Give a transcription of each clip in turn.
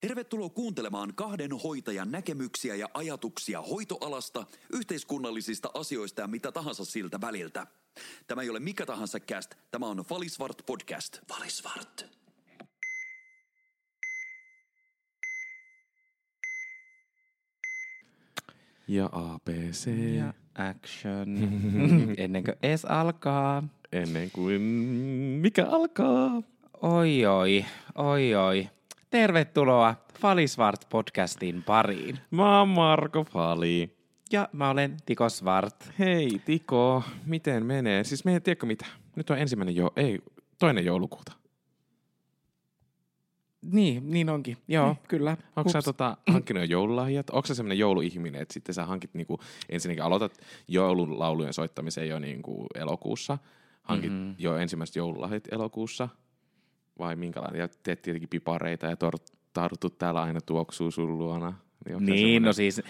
Tervetuloa kuuntelemaan kahden hoitajan näkemyksiä ja ajatuksia hoitoalasta, yhteiskunnallisista asioista ja mitä tahansa siltä väliltä. Tämä ei ole mikä tahansa cast, tämä on Valisvart podcast. Valisvart. Ja ABC. Ja action. Ennen kuin edes alkaa. Ennen kuin mikä alkaa. Oi oi, oi oi. Tervetuloa Falisvart podcastin pariin. Mä oon Marko Fali. Ja mä olen Tiko Svart. Hei Tiko, miten menee? Siis me ei tiedäkö mitä. Nyt on ensimmäinen jo, ei, toinen joulukuuta. Niin, niin onkin. Joo, Niin. kyllä. Onko sä tota, hankkinut jo joululahjat? Onko sä semmoinen jouluihminen, että sitten sä hankit niinku, ensinnäkin aloitat joululaulujen soittamisen jo niinku elokuussa, hankit mm-hmm. jo ensimmäiset joululahjat elokuussa, vai minkälainen? Ja teet tietenkin pipareita ja tor- tartut täällä aina tuoksuu sun luona. Niin, semmonen- no siis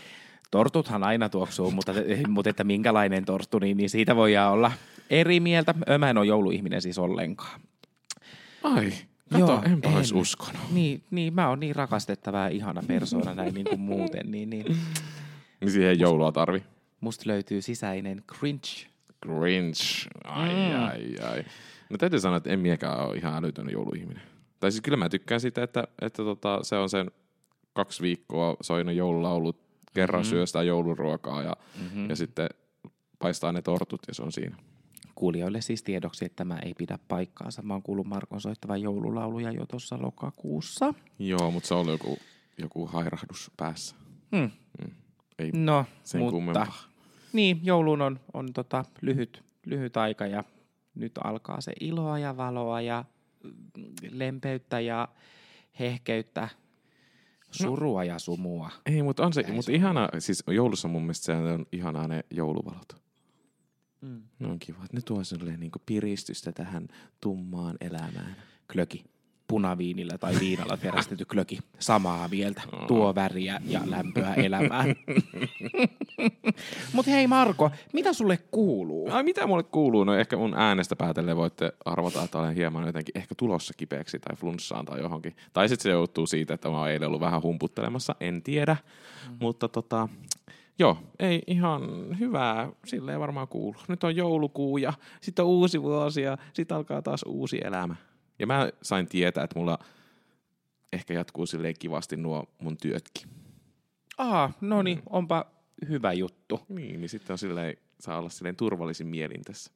tortuthan aina tuoksuu, mutta, mutta että minkälainen torttu, niin, niin siitä voi olla eri mieltä. Mä en ole jouluihminen siis ollenkaan. Ai, kato, enpä en. olisi uskonut. Niin, niin, mä oon niin rakastettava ja ihana persoona näin niin kuin muuten, niin, niin Niin siihen joulua tarvi. musta löytyy sisäinen cringe. Grinch. Ai, Mm. ai, ai. No täytyy sanoa, että en miekään ole ihan älytön jouluihminen. Tai siis kyllä mä tykkään siitä, että, että tota, se on sen kaksi viikkoa soinut joululaulut, kerran mm-hmm. syö sitä jouluruokaa ja, mm-hmm. ja sitten paistaa ne tortut ja se on siinä. Kuulijoille siis tiedoksi, että tämä ei pidä paikkaansa. Mä oon kuullut Markon soittavan joululauluja jo tuossa lokakuussa. Joo, mutta se on joku, joku hairahdus päässä. Hmm. Ei No, sen mutta kummempaa. niin, jouluun on, on tota lyhyt, lyhyt aika ja nyt alkaa se iloa ja valoa ja lempeyttä ja hehkeyttä, surua ja sumua. Ei, mutta on se, mutta ihana, siis joulussa mun mielestä se on ihanaa ne jouluvalot. Mm. Ne on kiva, että ne tuo silleen niinku piristystä tähän tummaan elämään. Klöki. Punaviinillä tai viinalla terästetty klöki. Samaa mieltä. Tuo väriä ja lämpöä elämään. Mutta hei Marko, mitä sulle kuuluu? Ai mitä mulle kuuluu? No ehkä mun äänestä päätellen voitte arvata, että olen hieman jotenkin ehkä tulossa kipeäksi tai flunssaan tai johonkin. Tai sitten se joutuu siitä, että mä oon eilen ollut vähän humputtelemassa, en tiedä. Mm. Mutta tota, joo, ei ihan hyvää, silleen varmaan kuuluu. Nyt on joulukuu ja sitten on uusi vuosi ja sitten alkaa taas uusi elämä. Ja mä sain tietää, että mulla ehkä jatkuu silleen kivasti nuo mun työtkin. Aa, no niin, onpa hyvä juttu. Niin, niin sitten on silleen, saa olla silleen turvallisin mielin tässä.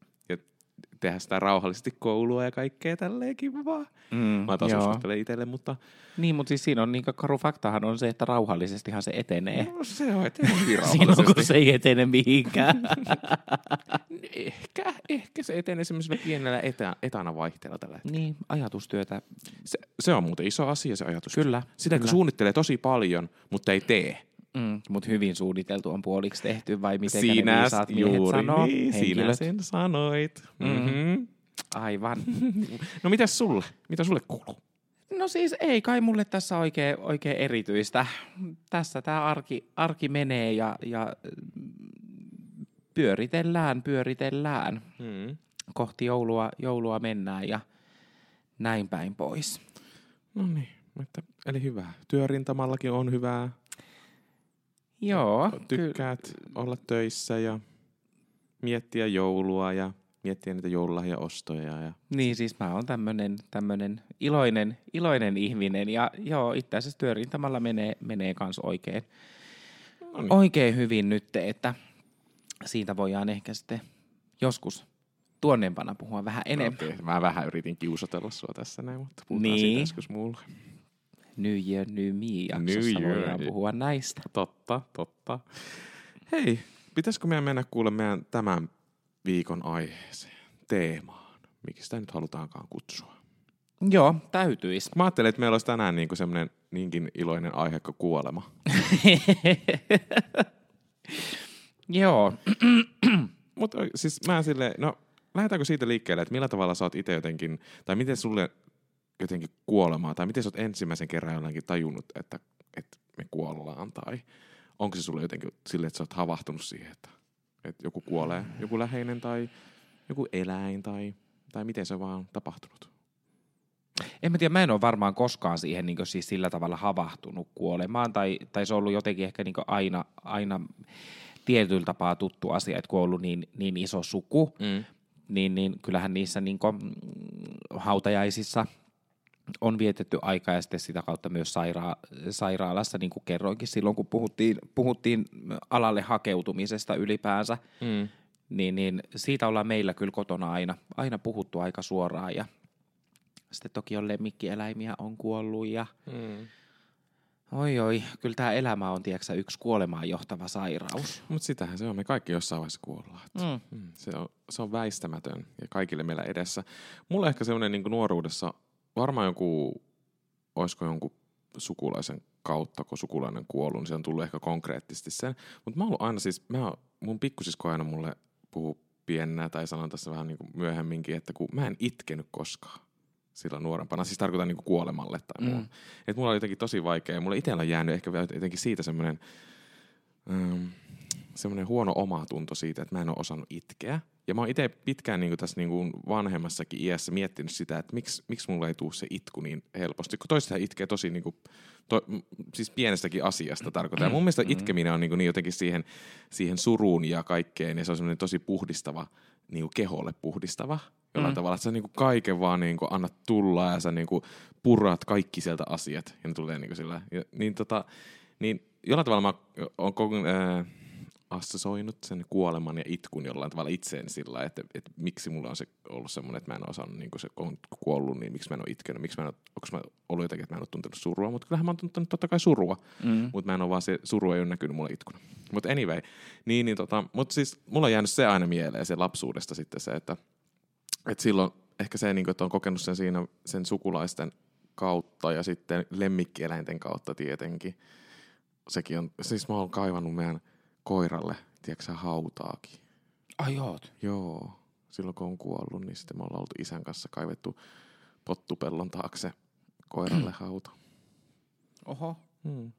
Tehdä sitä rauhallisesti koulua ja kaikkea tälleen kivaa. Mm, Mä taas joo. uskottelen itselle, mutta Niin, mutta siis siinä on niin karu faktahan on se, että rauhallisestihan se etenee. no, se on Siinä on, kun se ei etene mihinkään. Ehkä, ehkä se etenee semmoisella pienellä etä, etänä vaihteella tällä hetkellä. niin, ajatustyötä. Se, se on muuten iso asia se ajatus. Kyllä, Sitä kyllä. suunnittelee tosi paljon, mutta ei tee. Mm, mutta hyvin suunniteltu on puoliksi tehty, vai miten ne Sinä viisaat miehet juuri sanoo? niin, sinä sen sanoit. Mm. Mm-hmm. Aivan. No mitäs sulle? Mitä sulle kuuluu? No siis ei kai mulle tässä oikein, oikein erityistä. Tässä tämä arki, arki menee ja, ja mm, pyöritellään, pyöritellään. Mm. Kohti joulua, joulua mennään ja näin päin pois. No niin, eli hyvä. Työrintamallakin on hyvää. Joo, Tykkäät olla töissä ja miettiä joulua ja miettiä niitä joululahjaostoja. Ja... Niin siis mä oon tämmönen, tämmönen iloinen, iloinen ihminen ja joo, itse asiassa työrintamalla menee, menee kans oikein, No niin. oikein hyvin nyt, että siitä voidaan ehkä sitten joskus tuonnempana puhua vähän enemmän. Okei, mä vähän yritin kiusatella sua tässä näin, mutta puhutaan Niin. siitä joskus muulla. New Year, New Me jaksossa New Year. voidaan puhua näistä. Totta, totta. Hei, pitäisikö meidän mennä kuule meidän tämän viikon aiheeseen, teemaan? Miksi sitä nyt halutaankaan kutsua? Joo, täytyis. Mä ajattelin, että meillä olisi tänään niinku semmoinen niinkin iloinen aihe kuin kuolema. Joo, Mutta siis mä silleen, no lähdetäänkö siitä liikkeelle, että millä tavalla sä oot itse jotenkin, tai miten sulle jotenkin kuolemaa, tai miten sä oot ensimmäisen kerran jollakin tajunnut, että, että me kuollaan, tai onko se sulle jotenkin silleen, että sä oot havahtunut siihen, että, että joku kuolee, joku läheinen, tai joku eläin, tai, tai miten se vaan on tapahtunut? En mä tiedä, mä en ole varmaan koskaan siihen niin siis sillä tavalla havahtunut kuolemaan, tai, tai se on ollut jotenkin ehkä niin aina, aina tietyllä tapaa tuttu asia, että kun on ollut niin, niin iso suku, mm. niin, niin kyllähän niissä niin hautajaisissa on vietetty aikaa ja sitten sitä kautta myös saira- sairaalassa, niin kuin kerroinkin silloin, kun puhuttiin, puhuttiin alalle hakeutumisesta ylipäänsä, mm. niin, niin siitä ollaan meillä kyllä kotona aina, aina puhuttu aika suoraan ja sitten toki on lemmikkieläimiä on kuollut ja mm. oi oi, kyllä tämä elämä on tiedätkö, yksi kuolemaan johtava sairaus. Mutta sitähän se on, me kaikki jossain vaiheessa kuollaan. Mm. Mm, se, on, se on väistämätön ja kaikille meillä edessä. Mulla ehkä semmoinen niin nuoruudessa, varmaan joku, olisiko jonkun sukulaisen kautta, kun sukulainen kuollut, niin se on tullut ehkä konkreettisesti sen. Mutta mä oon aina siis, mä, mun pikkusisko aina mulle puhuu pienenä tai sanon tässä vähän niin kuin myöhemminkin, että kun mä en itkenyt koskaan silloin nuorempana. Siis tarkoitan niin kuin kuolemalle tai muu. Mm. Et mulla oli jotenkin tosi vaikea. Mulla itsellä on jäänyt ehkä vielä jotenkin siitä semmoinen um, semmoinen huono omatunto siitä, että mä en ole osannut itkeä. Ja mä oon itse pitkään niin kuin tässä niin kuin vanhemmassakin iässä miettinyt sitä, että miksi, miksi mulla ei tule se itku niin helposti. Kun toisethan itkee tosi niin kuin, to, siis pienestäkin asiasta tarkoittaa. Ja mun mielestä mm. itkeminen on niin, kuin niin jotenkin siihen, siihen suruun ja kaikkeen. Ja se on semmoinen tosi puhdistava, niin kuin keholle puhdistava jollain mm. tavalla, että sä niinku kaiken vaan niinku annat tulla ja sä niinku purraat kaikki sieltä asiat ja ne tulee niinku sillä. Ja, niin, tota, niin jollain tavalla mä oon äh, assosoinut sen kuoleman ja itkun jollain tavalla itseen sillä, että, että miksi mulla on se ollut semmoinen, että mä en ole osannut, niin se on kuollut, niin miksi mä en ole itkenyt, miksi mä en ole, mä ollut jotenkin, että mä en ole tuntenut surua, mutta kyllähän mä oon tuntenut totta kai surua, mm. mutta mä en ole vaan se suru ei ole näkynyt mulle itkuna. Mutta anyway, niin, niin tota, mutta siis mulla on jäänyt se aina mieleen se lapsuudesta sitten se, että et silloin ehkä se, niin kuin, että on kokenut sen siinä sen sukulaisten kautta ja sitten lemmikkieläinten kautta tietenkin. Sekin on, siis mä oon kaivannut meidän koiralle, tiedätkö hautaakin. Ai oot? Joo. Silloin kun on kuollut, niin sitten me ollaan oltu isän kanssa kaivettu pottupellon taakse koiralle hauta. Oho. Hmm.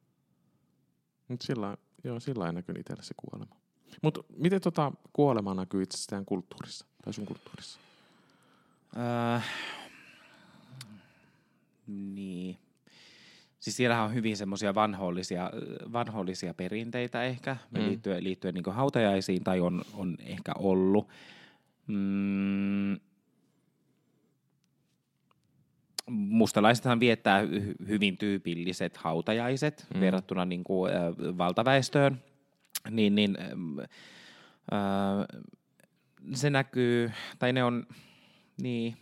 Mut sillä, joo, sillä ei näkynyt itselle se kuolema. Mutta miten tota kuolema näkyy itse kulttuurissa tai sun kulttuurissa? Äh, niin. Siis siellähän on hyvin semmoisia vanhollisia, vanhollisia perinteitä ehkä mm. liittyen, liittyen niin hautajaisiin tai on, on ehkä ollut. Mm, mustalaisethan viettää hyvin tyypilliset hautajaiset mm. verrattuna niin kuin, äh, valtaväestöön. Niin, niin äh, se näkyy, tai ne on, niin,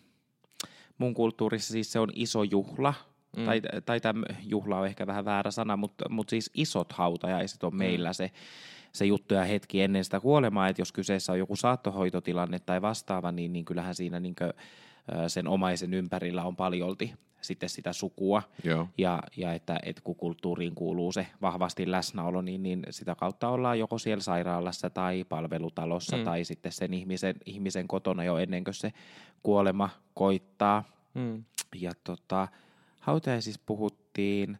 mun kulttuurissa siis se on iso juhla, mm. tai, tai tämä juhla on ehkä vähän väärä sana, mutta, mutta siis isot hautajaiset on mm. meillä se, se juttu ja hetki ennen sitä kuolemaa, että jos kyseessä on joku saattohoitotilanne tai vastaava, niin, niin kyllähän siinä niin kuin, sen omaisen ympärillä on paljolti sitten sitä sukua. Joo. Ja, ja että, että kun kulttuuriin kuuluu se vahvasti läsnäolo, niin, niin sitä kautta ollaan joko siellä sairaalassa tai palvelutalossa mm. tai sitten sen ihmisen, ihmisen kotona jo ennen kuin se kuolema koittaa. Mm. Ja tota, hautajaisissa puhuttiin,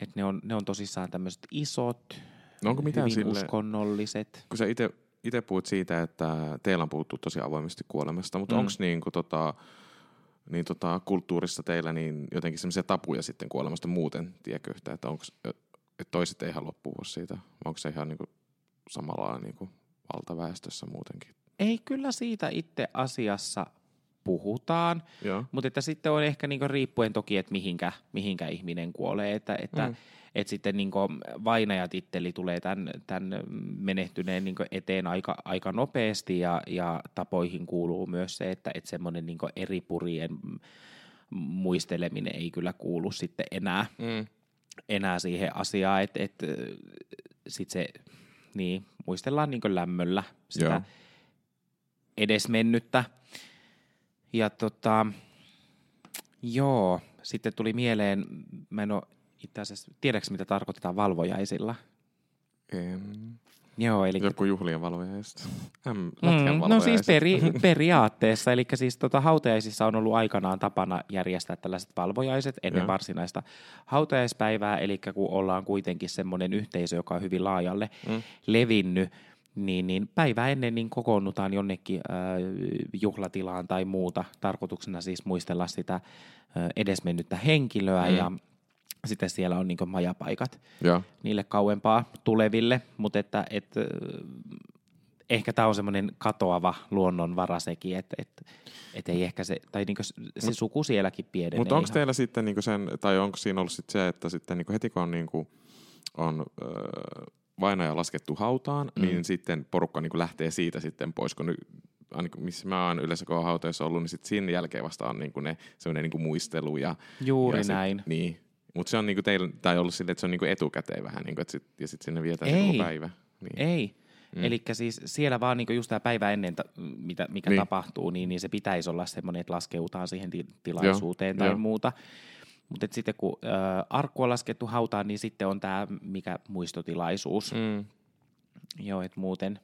että ne on, ne on tosissaan tämmöiset isot, no onko mitään hyvin sille, uskonnolliset. Kun sä itse puhut siitä, että teillä on puhuttu tosi avoimesti kuolemasta, mutta mm. onko niin kuin tota, niin tota, kulttuurissa teillä niin jotenkin semmoisia tapuja sitten kuolemasta muuten, tiedätkö yhtä, että, onko, että toiset ei halua puhua siitä, onko se ihan niin kuin samalla niin kuin valtaväestössä muutenkin? Ei kyllä siitä itse asiassa puhutaan, Joo. mutta että sitten on ehkä niin riippuen toki, että mihinkä, mihinkä ihminen kuolee, että, että mm että sitten niin vainajatitteli tulee tämän, tämän menehtyneen niin eteen aika, aika nopeasti ja, ja tapoihin kuuluu myös se, että, että semmoinen niin eri purien muisteleminen ei kyllä kuulu sitten enää, mm. enää siihen asiaan, että, että sitten se, niin, muistellaan niin lämmöllä sitä Joo. edesmennyttä. Ja tota, joo, sitten tuli mieleen, mä en ole itse asiassa, tiedätkö mitä tarkoitetaan valvojaisilla? En. Joo, eli... Joku juhlien valvojaista. Mm, no siis peri, periaatteessa, eli siis tota, hautajaisissa on ollut aikanaan tapana järjestää tällaiset valvojaiset ennen ja. varsinaista hautajaispäivää, eli kun ollaan kuitenkin semmoinen yhteisö, joka on hyvin laajalle mm. levinnyt, niin, niin päivää ennen niin kokoonnutaan jonnekin äh, juhlatilaan tai muuta. Tarkoituksena siis muistella sitä äh, edesmennyttä henkilöä mm. ja sitten siellä on niin majapaikat Joo. niille kauempaa tuleville, mutta että, että ehkä tämä on semmoinen katoava luonnonvara sekin, että, että, että ei ehkä se, tai niin se Mut, suku sielläkin pienenee. Mutta onko teillä sitten niin sen, tai onko siinä ollut sit se, että sitten niin heti kun on, niin kuin, on öö, vainaja laskettu hautaan, mm. niin sitten porukka niin lähtee siitä sitten pois, kun nyt ainakin missä mä oon yleensä kun hauteessa ollut, niin sitten siinä jälkeen vasta on niin kuin ne, semmoinen niin muistelu. Ja, Juuri ja sit, näin. Niin, mutta se on niinku teillä, tai ollut silleen, että se on niinku etukäteen vähän, niinku, että sit, ja sitten sinne vietään Ei. se päivä. Niin. Ei. Mm. Eli siis siellä vaan niinku just tämä päivä ennen, mitä, mikä niin. tapahtuu, niin, niin se pitäisi olla semmoinen, että laskeutaan siihen ti- tilaisuuteen Joo. tai Joo. muuta. Mutta sitten kun äh, arkku on laskettu hautaan, niin sitten on tämä mikä muistotilaisuus. Mm. Joo, että muuten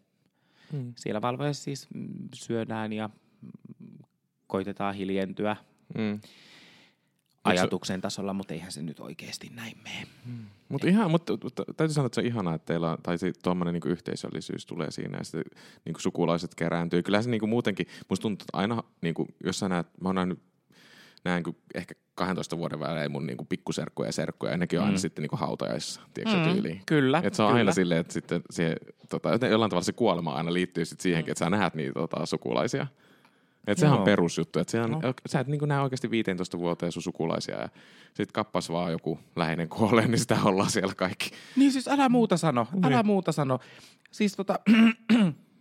mm. siellä valvoissa siis mm, syödään ja koitetaan hiljentyä. Mm ajatuksen tasolla, mutta eihän se nyt oikeasti näin mene. Hmm. Mutta ihan, mutta täytyy sanoa, että se on ihanaa, että teillä on, tai se tuommoinen niinku yhteisöllisyys tulee siinä ja sitten niinku sukulaiset kerääntyy. Kyllä se niinku muutenkin, musta tuntuu, että aina, niinku, jos sä näet, mä oon nähnyt, näen ehkä 12 vuoden välein mun niinku pikkuserkkuja ja serkkuja, ja nekin on mm. aina sitten niinku hautajaissa, tiedätkö mm. tyyliin. Kyllä, Et se on kyllä. aina silleen, että sitten se, tota, jollain tavalla se kuolema aina liittyy sitten siihenkin, että sä näet niitä tota, sukulaisia. Et sehän on perusjuttu. Et sehän, no. Sä et niin näe oikeasti 15 vuoteen sun sukulaisia ja sit kappas vaan joku läheinen kuolee, niin sitä ollaan siellä kaikki. Niin siis älä muuta sano, älä niin. muuta sano. Siis tota,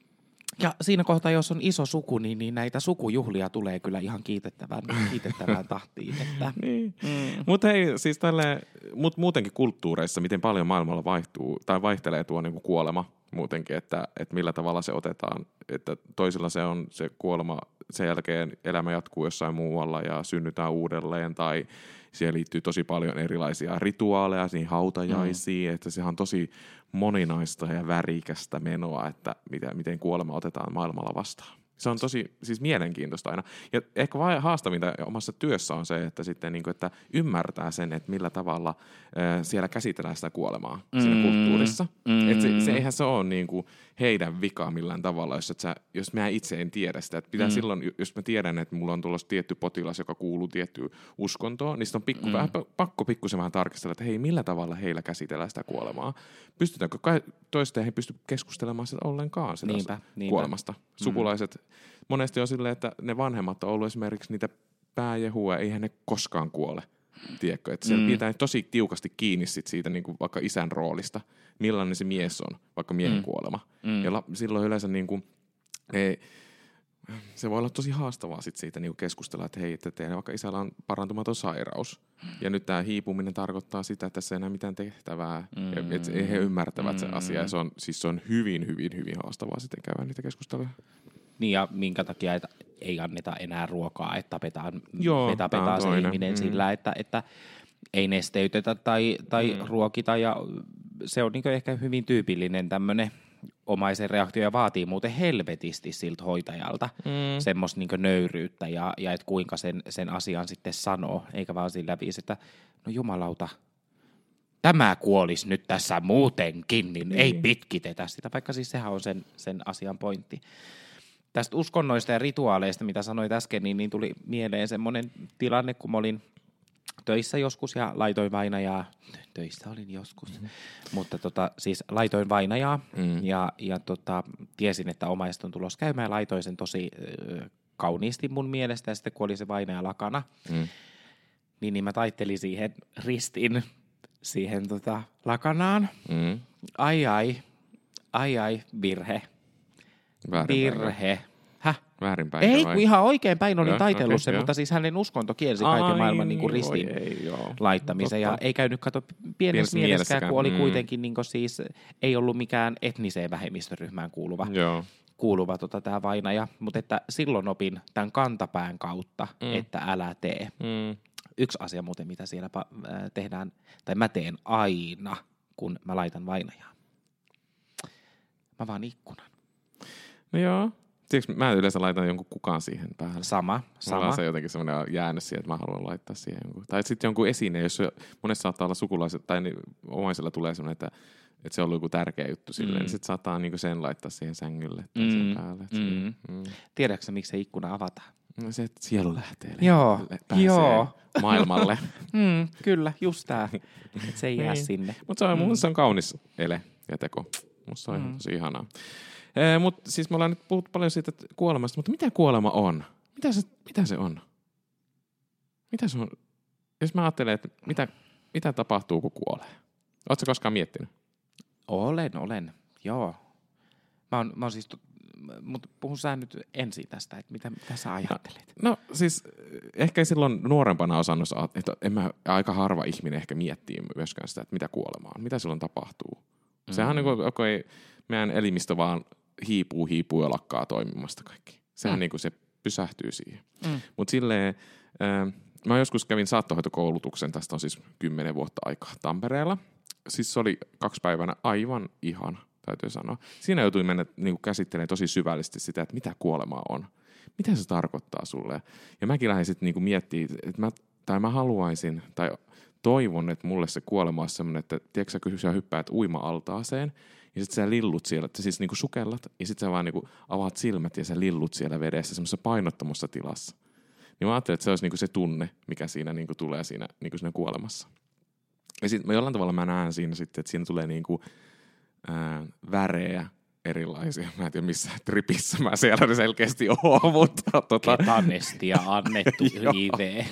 ja siinä kohtaa, jos on iso suku, niin, niin näitä sukujuhlia tulee kyllä ihan kiitettävään, kiitettävään tahtiin. Että. niin. mm. Mutta hei, siis tälle, mut muutenkin kulttuureissa, miten paljon maailmalla vaihtuu tai vaihtelee tuo niin kuin kuolema muutenkin, että, että millä tavalla se otetaan. Että toisilla se on se kuolema, sen jälkeen elämä jatkuu jossain muualla ja synnytään uudelleen tai siihen liittyy tosi paljon erilaisia rituaaleja, niin hautajaisiin, mm. että sehän on tosi moninaista ja värikästä menoa, että miten, miten kuolema otetaan maailmalla vastaan. Se on tosi siis mielenkiintoista aina. Ja ehkä vai haastavinta omassa työssä on se, että sitten niin kuin, että ymmärtää sen, että millä tavalla äh, siellä käsitellään sitä kuolemaa mm. siinä kulttuurissa. Mm. Et se, se, eihän se ole niin kuin heidän vika millään tavalla, jos, sä, jos mä itse en tiedä sitä. Että pitää mm. silloin, jos mä tiedän, että mulla on tulossa tietty potilas, joka kuuluu tiettyyn uskontoon, niin sitten on pikku, mm. vähän, pakko pikkusen vähän tarkistella, että hei, millä tavalla heillä käsitellään sitä kuolemaa. Pystytäänkö toista ei pysty keskustelemaan sitä ollenkaan sitä niinpä, kuolemasta. Niinpä. Sukulaiset mm monesti on silleen, että ne vanhemmat on ollut esimerkiksi niitä pääjehua, eihän ne koskaan kuole. Tiedätkö, että siellä mm. pitää tosi tiukasti kiinni sit siitä niin kuin vaikka isän roolista, millainen se mies on, vaikka miehen mm. kuolema. Mm. Ja la, silloin yleensä niin kuin, ei, se voi olla tosi haastavaa sit siitä niin keskustella, että hei, että teidän vaikka isällä on parantumaton sairaus. Ja nyt tämä hiipuminen tarkoittaa sitä, että tässä ei enää mitään tehtävää. Mm. Että he ymmärtävät mm. sen asian. Se on, siis se on hyvin, hyvin, hyvin haastavaa sitten käydä niitä keskusteluja. Niin ja minkä takia että ei anneta enää ruokaa, että tapetaan, Joo, tapetaan se toinen. ihminen mm. sillä, että, että ei nesteytetä tai, tai mm. ruokita ja se on niin ehkä hyvin tyypillinen tämmöinen omaisen reaktio ja vaatii muuten helvetisti siltä hoitajalta mm. semmoista niin nöyryyttä ja, ja että kuinka sen, sen asian sitten sanoo, eikä vaan sillä viisi, että no jumalauta, tämä kuolisi nyt tässä muutenkin, niin, niin. ei pitkitetä sitä, vaikka siis sehän on sen, sen asian pointti tästä uskonnoista ja rituaaleista, mitä sanoit äsken, niin, niin tuli mieleen semmoinen tilanne, kun mä olin töissä joskus ja laitoin vainajaa. Töissä olin joskus, mm-hmm. mutta tota, siis laitoin vainajaa mm. ja, ja tota, tiesin, että omaista on tulossa käymään ja laitoin sen tosi äh, kauniisti mun mielestä ja sitten kun oli se vainaja lakana, mm. niin, niin mä taittelin siihen ristin siihen tota, lakanaan. Mm. Ai ai, ai ai, virhe Virhe. Häh? Väärinpäin. Ei, kun ihan oikein päin olin taitellut okay, sen, mutta siis hänen uskonto kielsi kaiken Ai, maailman niin kuin ristin ei, joo. laittamisen. Totta. Ja ei käynyt kato pienessä, pienessä mielessäkään, kun oli mm. kuitenkin niin siis, ei ollut mikään etniseen vähemmistöryhmään kuuluva. Joo kuuluva tota, tämä vainaja, mutta että silloin opin tämän kantapään kautta, mm. että älä tee. Mm. Yksi asia muuten, mitä siellä tehdään, tai mä teen aina, kun mä laitan vainajaa. Mä vaan ikkunan. No joo. Tiedätkö, mä yleensä laitan jonkun kukaan siihen päälle. Sama, sama. Mulla on se jotenkin semmoinen jäänyt siihen, että mä haluan laittaa siihen jonkun. Tai sitten jonkun esine, jos monessa saattaa olla sukulaiset, tai niin, omaisella tulee semmoinen, että että se on ollut joku tärkeä juttu silleen, Mm. niin sit saattaa niinku sen laittaa siihen sängylle tai sen Mm, päälle. Et mm. mm. Tiedätkö sä, miksi se ikkuna avataan? No se, että sielu lähtee. Joo, pääsee joo. maailmalle. Mm, kyllä, just tää. Et se ei jää Niin. sinne. Mutta se on, mm. se on kaunis ele ja teko. Musta se on mm. tosi ihanaa. Ee, mutta siis me ollaan nyt puhuttu paljon siitä että kuolemasta, mutta mitä kuolema on? Mitä se, mitä se on? Mitä se on? Jos mä ajattelen, että mitä, mitä tapahtuu, kun kuolee? Oletko koskaan miettinyt? Olen, olen. Joo. Mä oon, mä oon siis, mutta puhun sä nyt ensin tästä, että mitä, mitä sä ajattelet? No siis ehkä silloin nuorempana osannut, että en mä, aika harva ihminen ehkä miettii myöskään sitä, että mitä kuolema on, mitä silloin tapahtuu. Mm. Sehän on niin kuin, okay, meidän elimistö vaan hiipuu, hiipuu ja lakkaa toimimasta kaikki. Sehän mm. niin kuin se pysähtyy siihen. Mm. Mutta silleen, äh, mä joskus kävin saattohoitokoulutuksen, tästä on siis kymmenen vuotta aikaa Tampereella. Siis se oli kaksi päivänä aivan ihana, täytyy sanoa. Siinä joutui mennä niin kuin käsittelemään tosi syvällisesti sitä, että mitä kuolema on. Mitä se tarkoittaa sulle? Ja mäkin lähdin sitten niin miettimään, että mä, tai mä haluaisin, tai toivon, että mulle se kuolema olisi semmoinen, että tiedätkö sä, kun sä hyppäät uima-altaaseen, ja sitten sä lillut siellä, että siis niinku sukellat, ja sitten sä vaan niinku avaat silmät ja sä lillut siellä vedessä semmoisessa painottomassa tilassa. Niin mä ajattelin, että se olisi niinku se tunne, mikä siinä niinku tulee siinä, niinku siinä kuolemassa. Ja sitten mä jollain tavalla mä näen siinä sitten, että siinä tulee niinku, ää, värejä erilaisia. Mä en tiedä missä tripissä mä siellä selkeästi oon, mutta tota, Ketanestia annettu. IV.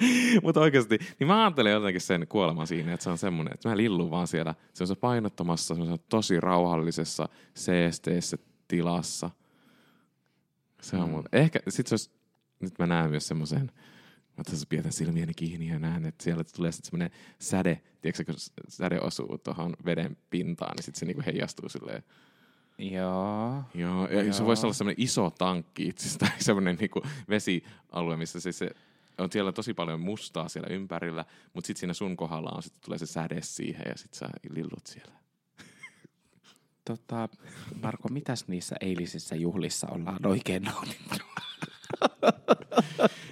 mutta oikeasti, niin mä ajattelen jotenkin sen kuoleman siinä, että se on semmoinen, että mä lillun vaan siellä semmoisessa painottomassa, semmoisessa tosi rauhallisessa, seesteessä tilassa. Se on Mm. mun, ehkä, sit se olisi, nyt mä näen myös semmoisen, mä tässä pidetän silmiäni kiinni ja näen, että siellä tulee sitten semmoinen säde, tiedätkö, kun säde osuu tuohon veden pintaan, niin sitten se niinku heijastuu silleen Joo. Joo, ja se Joo. voisi olla semmoinen iso tankki itse asiassa, tai semmoinen niinku vesialue, missä siis se on siellä tosi paljon mustaa siellä ympärillä, mutta sitten siinä sun kohdalla on, sitten tulee se säde siihen ja sitten sä lillut siellä. Tota, Marko, mitäs niissä eilisissä juhlissa ollaan oikein nautittu?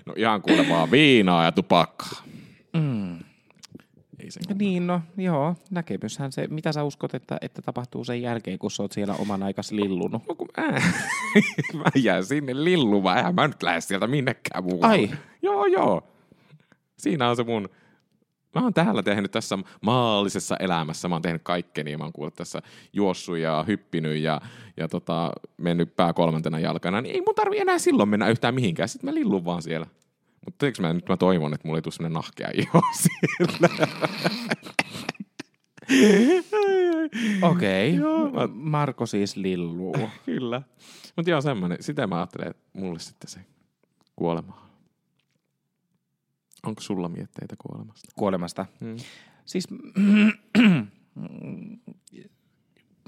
No ihan kuule vaan viinaa ja tupakkaa. Mm. Ei sen kummempaa. Niin, no joo, näkemyshän se, mitä sä uskot, että, että tapahtuu sen jälkeen, kun sä oot siellä oman aikas lillunut? No kun mä, mä jään sinne lillumaan, eihän mä nyt lähde sieltä minnekään muualle. Ai. Joo, joo. Siinä on se mun... Mä oon täällä tehnyt tässä maallisessa elämässä, mä oon tehnyt kaikkeni, mä oon kuullut tässä juossut ja hyppinyt ja, ja tota, mennyt pää kolmantena jalkana, niin ei mun tarvi enää silloin mennä yhtään mihinkään, sitten mä lillun vaan siellä. Mutta mä nyt mä toivon, että mulla ei tule semmonen nahkea iho siellä. Okei, okay. Marko siis lilluu. Kyllä. Mutta joo, semmoinen, sitä mä ajattelen, että mulle sitten se kuolema. Onko sulla mietteitä kuolemasta? Kuolemasta. Hmm. Siis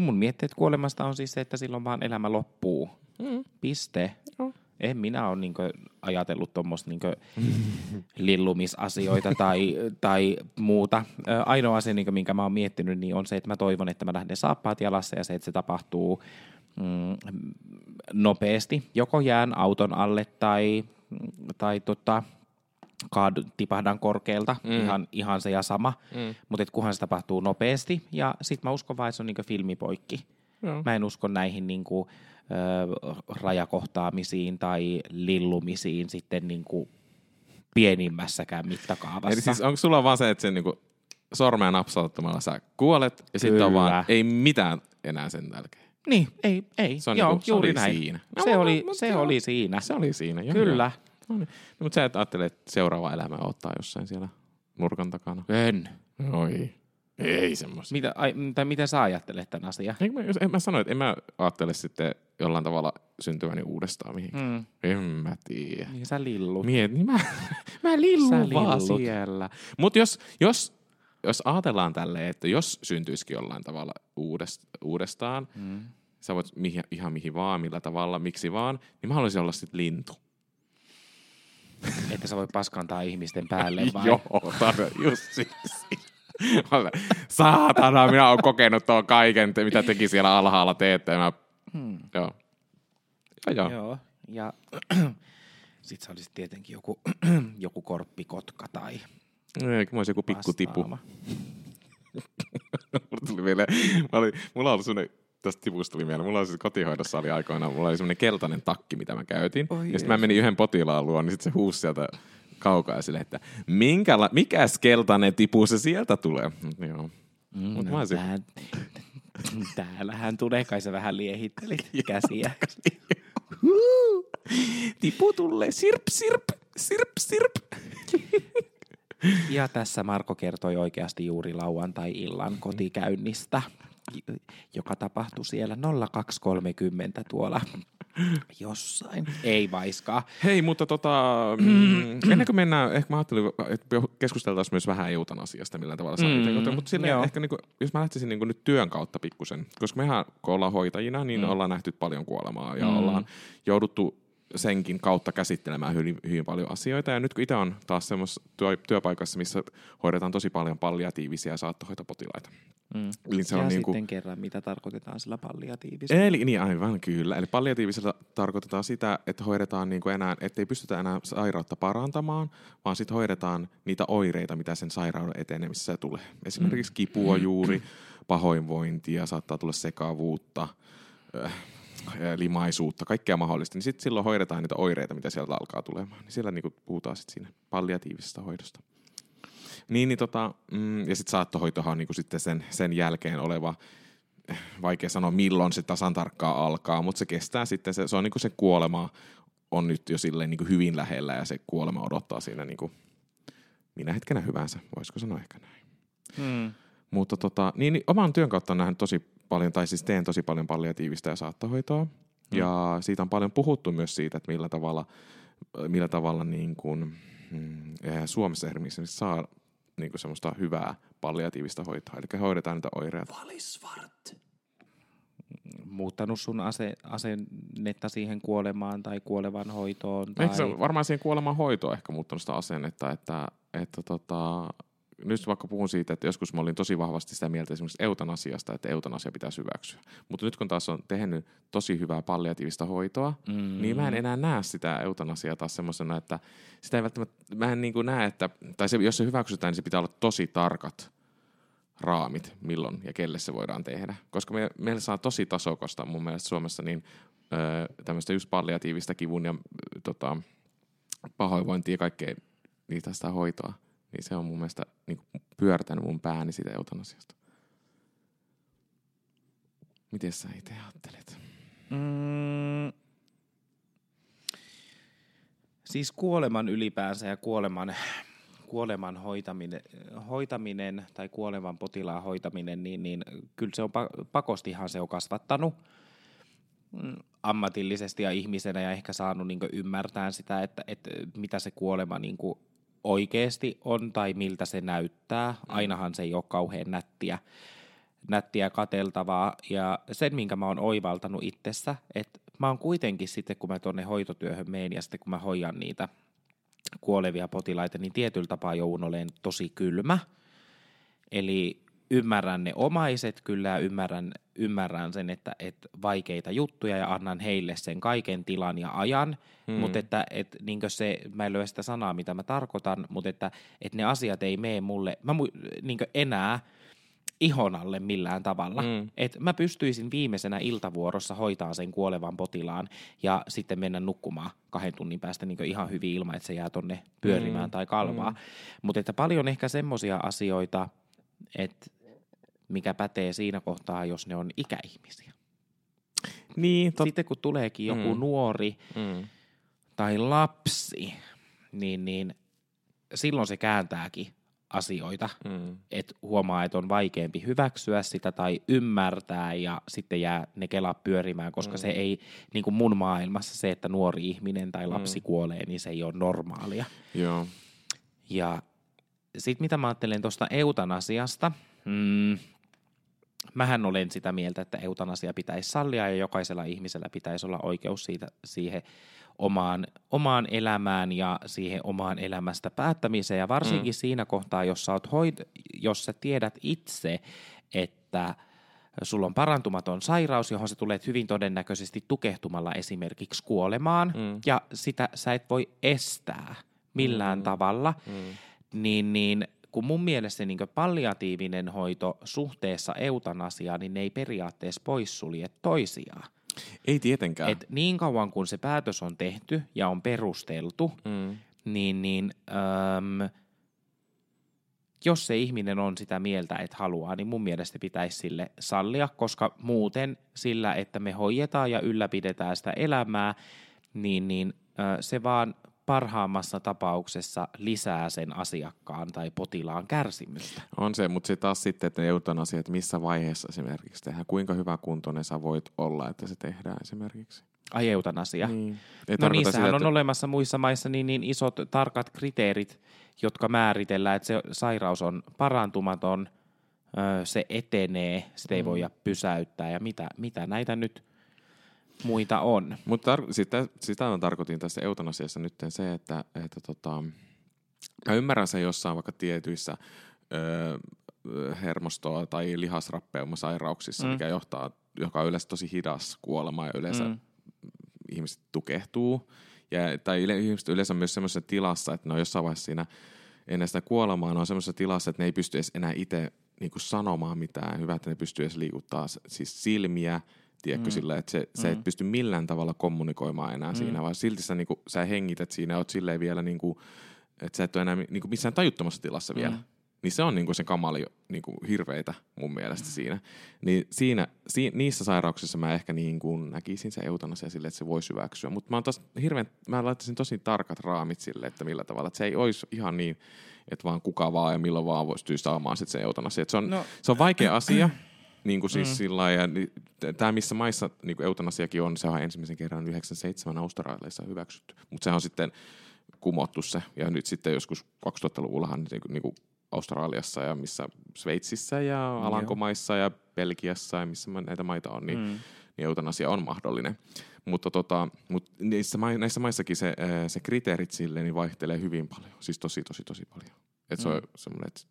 mun mietteet kuolemasta on siis se, että silloin vaan elämä loppuu. Mm. Piste. Joo. En minä ole niinkö ajatellut tuommoista niinkö lillumisasioita tai, tai muuta. Ainoa asia, niinkö, minkä mä oon miettinyt, niin on se, että mä toivon, että mä lähden saappaat jalassa ja se, että se tapahtuu mm, nopeasti. Joko jään auton alle tai, tai tota, kaadu, tipahdan korkealta, mm. ihan, ihan se ja sama. Mm. Mutta kunhan se tapahtuu nopeasti ja sit mä uskon vaan, että se on niinku filmipoikki. Joo. Mä en usko näihin niinku, ö, rajakohtaamisiin tai lillumisiin sitten niinku pienimmässäkään mittakaavassa. Eli siis onko sulla vaan se, että sen niinku sormea napsauttamalla sä kuolet ja sitten on vaan ei mitään enää sen jälkeen. Niin, ei, ei. Se on Joo, niinku- se juuri oli näin. siinä. Se, No, oli, mut se joo. oli siinä. Se oli siinä. Joo, Kyllä. Joo. No niin. No, mutta sä et ajattele, että seuraava elämä ottaa jossain siellä nurkan takana. En. Oi. Ei semmoista. Mitä, ai, tai miten sä ajattelet tämän asian? Eikö mä, jos, en mä sano, että en mä ajattele sitten jollain tavalla syntyväni uudestaan mihinkään. Mm. En mä tiedä. Niin sä lillut. Miet, niin mä, mä lillun Sä vaan lillut. siellä. Mutta jos, jos, jos ajatellaan tälleen, että jos syntyisikin jollain tavalla uudest, uudestaan, Mm. sä voit mihin, ihan mihin vaan, millä tavalla, miksi vaan, niin mä haluaisin olla sitten lintu. Että sä voi paskantaa ihmisten päälle vai? Joo, tar- just siksi. Saatana, minä olen kokenut tuon kaiken, mitä teki siellä alhaalla teette. Mä, Hmm. joo. Ja joo. Joo. Ja sit se olisi tietenkin joku, joku korppikotka tai Ei, mä olisin joku pikku tipu. vastaava. tuli mieleen. Mä olin, mulla oli semmoinen tästä tipusta tuli mieleen. Mulla oli siis kotihoidossa oli aikoinaan, mulla oli semmoinen keltainen takki, mitä mä käytin. Oi ja sitten mä menin yhden potilaan luo, niin sitten se huusi sieltä kaukaa sille, että minkäla, mikäs keltainen tipu se sieltä tulee. Joo. Mm, Mut no, mä olisin- tää, täällähän tulee, kai sä vähän liehittelit käsiä. Tipu tulee, sirp, sirp, sirp, sirp. Ja tässä Marko kertoi oikeasti juuri lauantai-illan kotikäynnistä, joka tapahtui siellä 0230 tuolla jossain. Ei vaiskaa. Hei, mutta tota, mm, ennen kuin mennään, ehkä mä ajattelin, että keskusteltaisiin myös vähän eutanasiasta, millä tavalla saa Mm, mutta silleen, joo. ehkä niin kuin, jos mä lähtisin niin kuin nyt työn kautta pikkusen, koska mehän kun ollaan hoitajina, niin mm. ollaan nähty paljon kuolemaa ja mm. ollaan jouduttu senkin kautta käsittelemään hyvin, hyvin paljon asioita. Ja nyt kun itse on taas semmoisessa työ, työpaikassa, missä hoidetaan tosi paljon palliatiivisia ja saattohoitopotilaita. Mm. Eli se ja on sitten niin kuin, kerran, mitä tarkoitetaan sillä palliatiivisella. Eli niin aivan kyllä. Eli palliatiivisella tarkoitetaan sitä, että hoidetaan niin kuin enää, ettei pystytä enää sairautta parantamaan, vaan sitten hoidetaan niitä oireita, mitä sen sairauden etenemisessä tulee. Esimerkiksi kipua juuri, pahoinvointia, saattaa tulla sekavuutta, äh, limaisuutta, kaikkea mahdollista. Niin sitten silloin hoidetaan niitä oireita, mitä sieltä alkaa tulemaan. Niin siellä niin kuin puhutaan sitten siinä palliatiivisesta hoidosta. Niin, niin tota, mm, ja sitten saattohoitohan on niinku sitten sen, sen jälkeen oleva, eh, vaikea sanoa milloin se tasan tarkkaan alkaa, mutta se kestää sitten, se, se on niinku se kuolema on nyt jo silleen niinku hyvin lähellä ja se kuolema odottaa siinä niinku minä hetkenä hyvänsä, voisiko sanoa ehkä näin. Mm. Mutta tota, niin, niin oman työn kautta on nähnyt tosi paljon, tai siis teen tosi paljon palliatiivista ja saattohoitoa. Mm. Ja siitä on paljon puhuttu myös siitä, että millä tavalla, millä tavalla niin kuin, mm, eh, Suomessa esimerkiksi saa niin kuin semmoista hyvää palliatiivista hoitoa. Eli hoidetaan niitä oireita. Valisvart. Muuttanut sun ase, asennetta siihen kuolemaan tai kuolevan hoitoon. Tai... Ehkä se on varmaan siihen kuoleman hoitoon ehkä muuttanut sitä asennetta, että, että tota, nyt vaikka puhun siitä, että joskus mä olin tosi vahvasti sitä mieltä esimerkiksi eutanasiasta, että eutanasia pitäisi hyväksyä. Mutta nyt kun taas on tehnyt tosi hyvää palliatiivista hoitoa, Mm. niin mä en enää näe sitä eutanasiaa taas semmoisena, että sitä ei välttämättä, mä en niin kuin näe, että, tai se, jos se hyväksytään, niin se pitää olla tosi tarkat raamit, milloin ja kelle se voidaan tehdä. Koska me, meillä saa tosi tasokasta mun mielestä Suomessa niin öö, tämmöistä just palliatiivista kivun ja tota, pahoinvointia ja kaikkea niitä sitä hoitoa. Niin se on mun mielestä niin pyörtänyt mun pääni siitä eutanasiasta. Miten sä itse ajattelet? Mm. Siis kuoleman ylipäänsä ja kuoleman, kuoleman hoitaminen, hoitaminen tai kuolevan potilaan hoitaminen, niin, niin kyllä se on pa- pakostihan se on kasvattanut mm, ammatillisesti ja ihmisenä ja ehkä saanut niin ymmärtää sitä, että, että mitä se kuolema niin oikeasti on tai miltä se näyttää. Ainahan se ei ole kauhean nättiä, nättiä kateltavaa ja sen, minkä mä oon oivaltanut itsessä, että mä oon kuitenkin sitten, kun mä tonne hoitotyöhön menen ja sitten kun mä hoidan niitä kuolevia potilaita, niin tietyllä tapaa joudun olemaan tosi kylmä. Eli ymmärrän ne omaiset kyllä ja ymmärrän, ymmärrän sen, että, että vaikeita juttuja ja annan heille sen kaiken tilan ja ajan, mm. mutta että, että niin se, mä en löydä sitä sanaa, mitä mä tarkoitan, mutta että, että ne asiat ei mene mulle mä mu, niin enää ihon alle millään tavalla. Mm. Et mä pystyisin viimeisenä iltavuorossa hoitaa sen kuolevan potilaan ja sitten mennä nukkumaan kahden tunnin päästä niin ihan hyvin ilman, että se jää tonne pyörimään mm. tai kalvaa. Mm. Mutta että paljon ehkä semmoisia asioita, että mikä pätee siinä kohtaa, jos ne on ikäihmisiä. Niin, tot... Sitten kun tuleekin joku Mm. nuori mm. tai lapsi, niin, niin silloin se kääntääkin asioita, Mm. että huomaa, että on vaikeampi hyväksyä sitä tai ymmärtää ja sitten jää ne kelat pyörimään, koska mm. se ei, niin kuin mun maailmassa se, että nuori ihminen tai lapsi mm. kuolee, niin se ei ole normaalia. Joo. Ja sitten mitä mä ajattelen tuosta eutanasiasta, mm, mähän olen sitä mieltä, että eutanasia pitäisi sallia ja jokaisella ihmisellä pitäisi olla oikeus siitä, siihen omaan, omaan elämään ja siihen omaan elämästä päättämiseen. Ja varsinkin mm. siinä kohtaa, jos sä, oot hoit, jos sä tiedät itse, että sulla on parantumaton sairaus, johon sä tulet hyvin todennäköisesti tukehtumalla esimerkiksi kuolemaan, mm. ja sitä sä et voi estää millään mm. tavalla, mm. niin, niin kun mun mielestä niin palliatiivinen hoito suhteessa eutanasiaan, niin ne ei periaatteessa poissulje toisiaan. Ei tietenkään. Et niin kauan kun se päätös on tehty ja on perusteltu, mm. niin, niin äm, jos se ihminen on sitä mieltä, että haluaa, niin mun mielestä pitäisi sille sallia, koska muuten sillä, että me hoidetaan ja ylläpidetään sitä elämää, niin, niin äh, se vaan parhaimmassa tapauksessa lisää sen asiakkaan tai potilaan kärsimystä. On se, mutta se taas sitten, että ne eutanasiat, missä vaiheessa esimerkiksi tehdään, kuinka hyvä kuntoinen sä voit olla, että se tehdään esimerkiksi. Ai eutanasia. Niin. Ei no niissähän sitä, on että... olemassa muissa maissa niin, niin isot tarkat kriteerit, jotka määritellään, että se sairaus on parantumaton, se etenee, sitä ei mm. voida pysäyttää ja mitä, mitä näitä nyt muita on. Mutta tar- sitä, sitä mä tarkoitin tässä eutanasiassa nyt se, että, että tota, mä ymmärrän sen jossain vaikka tietyissä öö, hermostoa tai lihasrappeumasairauksissa, mm. mikä johtaa, joka on yleensä tosi hidas kuolema ja yleensä mm. ihmiset tukehtuu. Ja, tai ihmiset yleensä myös semmoisessa tilassa, että ne on jossain vaiheessa siinä ennen sitä kuolemaa, ne on semmoisessa tilassa, että ne ei pysty edes enää itse niin sanomaan mitään. Hyvä, että ne pystyy edes liikuttaa siis silmiä, tiedätkö, mm. sillä, että se, mm. sä et mm. pysty millään tavalla kommunikoimaan enää mm. siinä, vaan silti sä, niin kuin, sä hengität siinä, oot silleen vielä, niin kuin, että sä et ole enää niin kuin missään tajuttomassa tilassa mm. vielä. Niin se on niin kuin se kamali niin kuin hirveitä mun mielestä mm. siinä. Niin siinä, si, niissä sairauksissa mä ehkä niin kuin näkisin se eutanasia sille, että se voisi hyväksyä. Mutta mä, hirveän, mä laittaisin tosi tarkat raamit sille, että millä tavalla. Että se ei olisi ihan niin, että vaan kuka vaan ja milloin vaan pystyy saamaan sit se eutanasia. Että se, on, no. se on vaikea asia. Niin kuin siis mm. sillä ja tämä missä maissa niin kuin eutanasiakin on, se on ensimmäisen kerran 97 Australiassa hyväksytty. Mutta se on sitten kumottu se. Ja nyt sitten joskus 2000-luvullahan niin kuin, niin kuin Australiassa ja missä Sveitsissä ja Alankomaissa ja Belgiassa ja missä näitä maita on, niin, mm. niin eutanasia on mahdollinen. Mutta tota, mut niissä, näissä maissakin se, se kriteerit sille niin vaihtelee hyvin paljon. Siis tosi, tosi, tosi paljon. Et se mm. on semmoinen, et...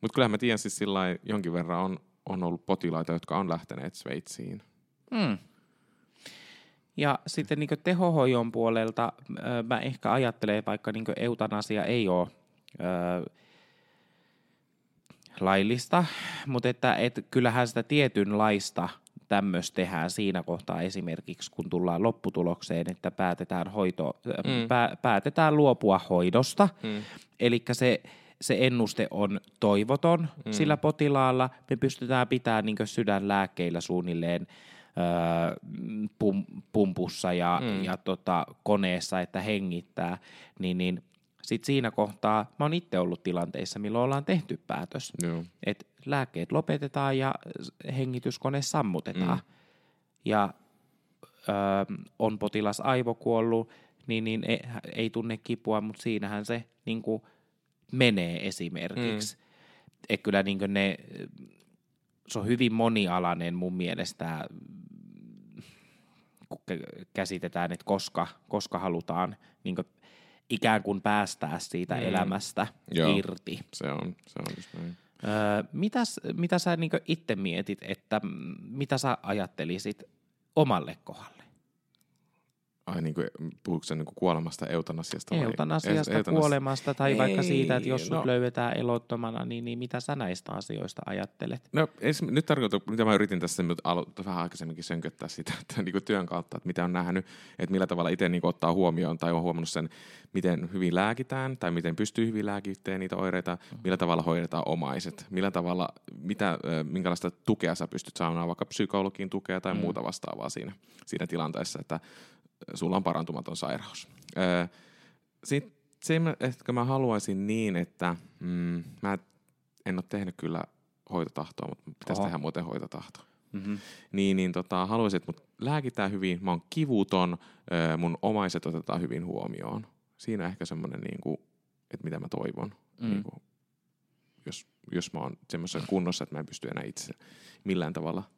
Mutta kyllä mä tiedän siis sillä jonkin verran on, on ollut potilaita, jotka on lähteneet Sveitsiin. Mm. Ja sitten niin tehohoidon puolelta mä ehkä ajattelen, vaikka niin eutanasia ei ole laillista, mutta että, et kyllähän sitä tietynlaista tämmöistä tehdään siinä kohtaa esimerkiksi, kun tullaan lopputulokseen, että päätetään, hoito, mm. pää, päätetään luopua hoidosta. Mm. Eli se, se ennuste on toivoton mm. sillä potilaalla. Me pystytään pitämään niin sydänlääkkeillä suunnilleen öö, pum, pumpussa ja, mm. ja tota, koneessa, että hengittää, niin, niin sitten siinä kohtaa mä oon itse ollut tilanteissa, milloin ollaan tehty päätös, että lääkkeet lopetetaan ja hengityskone sammutetaan. Mm. Ja ö, on potilas aivokuollut, niin, niin ei, ei tunne kipua, mutta siinähän se niin kuin menee esimerkiksi. Mm. Että kyllä niin ne, se on hyvin monialainen mun mielestä, kun käsitetään, että koska, koska halutaan niin ikään kuin päästää siitä mm. elämästä Joo, irti. Se on, se on just näin. Öö, mitäs, mitä sä niin itse mietit, että mitä sä ajattelisit omalle kohdalle? Ai niin kuin, puhuuko se niin kuin kuolemasta eutanasiasta? Vai? Eutanasiasta, Eutanas... kuolemasta tai Ei, vaikka siitä, että jos no. löydetään elottomana, niin, niin mitä sä näistä asioista ajattelet? No nyt tarkoitan, mitä mä yritin tässä nyt alo- vähän aikaisemminkin sönköttää sitä että niin kuin työn kautta, että mitä on nähnyt, että millä tavalla itse niin ottaa huomioon tai on huomannut sen, miten hyvin lääkitään tai miten pystyy hyvin lääkittämään niitä oireita, mm. millä tavalla hoidetaan omaiset, millä tavalla, mitä, minkälaista tukea sä pystyt saamaan, vaikka psykologin tukea tai mm. muuta vastaavaa siinä, siinä tilanteessa, että sulla on parantumaton sairaus. Sitten se, että mä haluaisin niin, että mm, mä en ole tehnyt kyllä hoitotahtoa, mutta pitäisi Oho. tehdä muuten hoitotahto. Mm-hmm. Niin, niin tota, haluaisin, että mut lääkitään hyvin, mä oon kivuton, mun omaiset otetaan hyvin huomioon. Siinä ehkä semmoinen, niin kuin, että mitä mä toivon. Mm. Niin kuin, jos, jos mä oon semmoisessa kunnossa, että mä en pysty enää itse millään tavalla –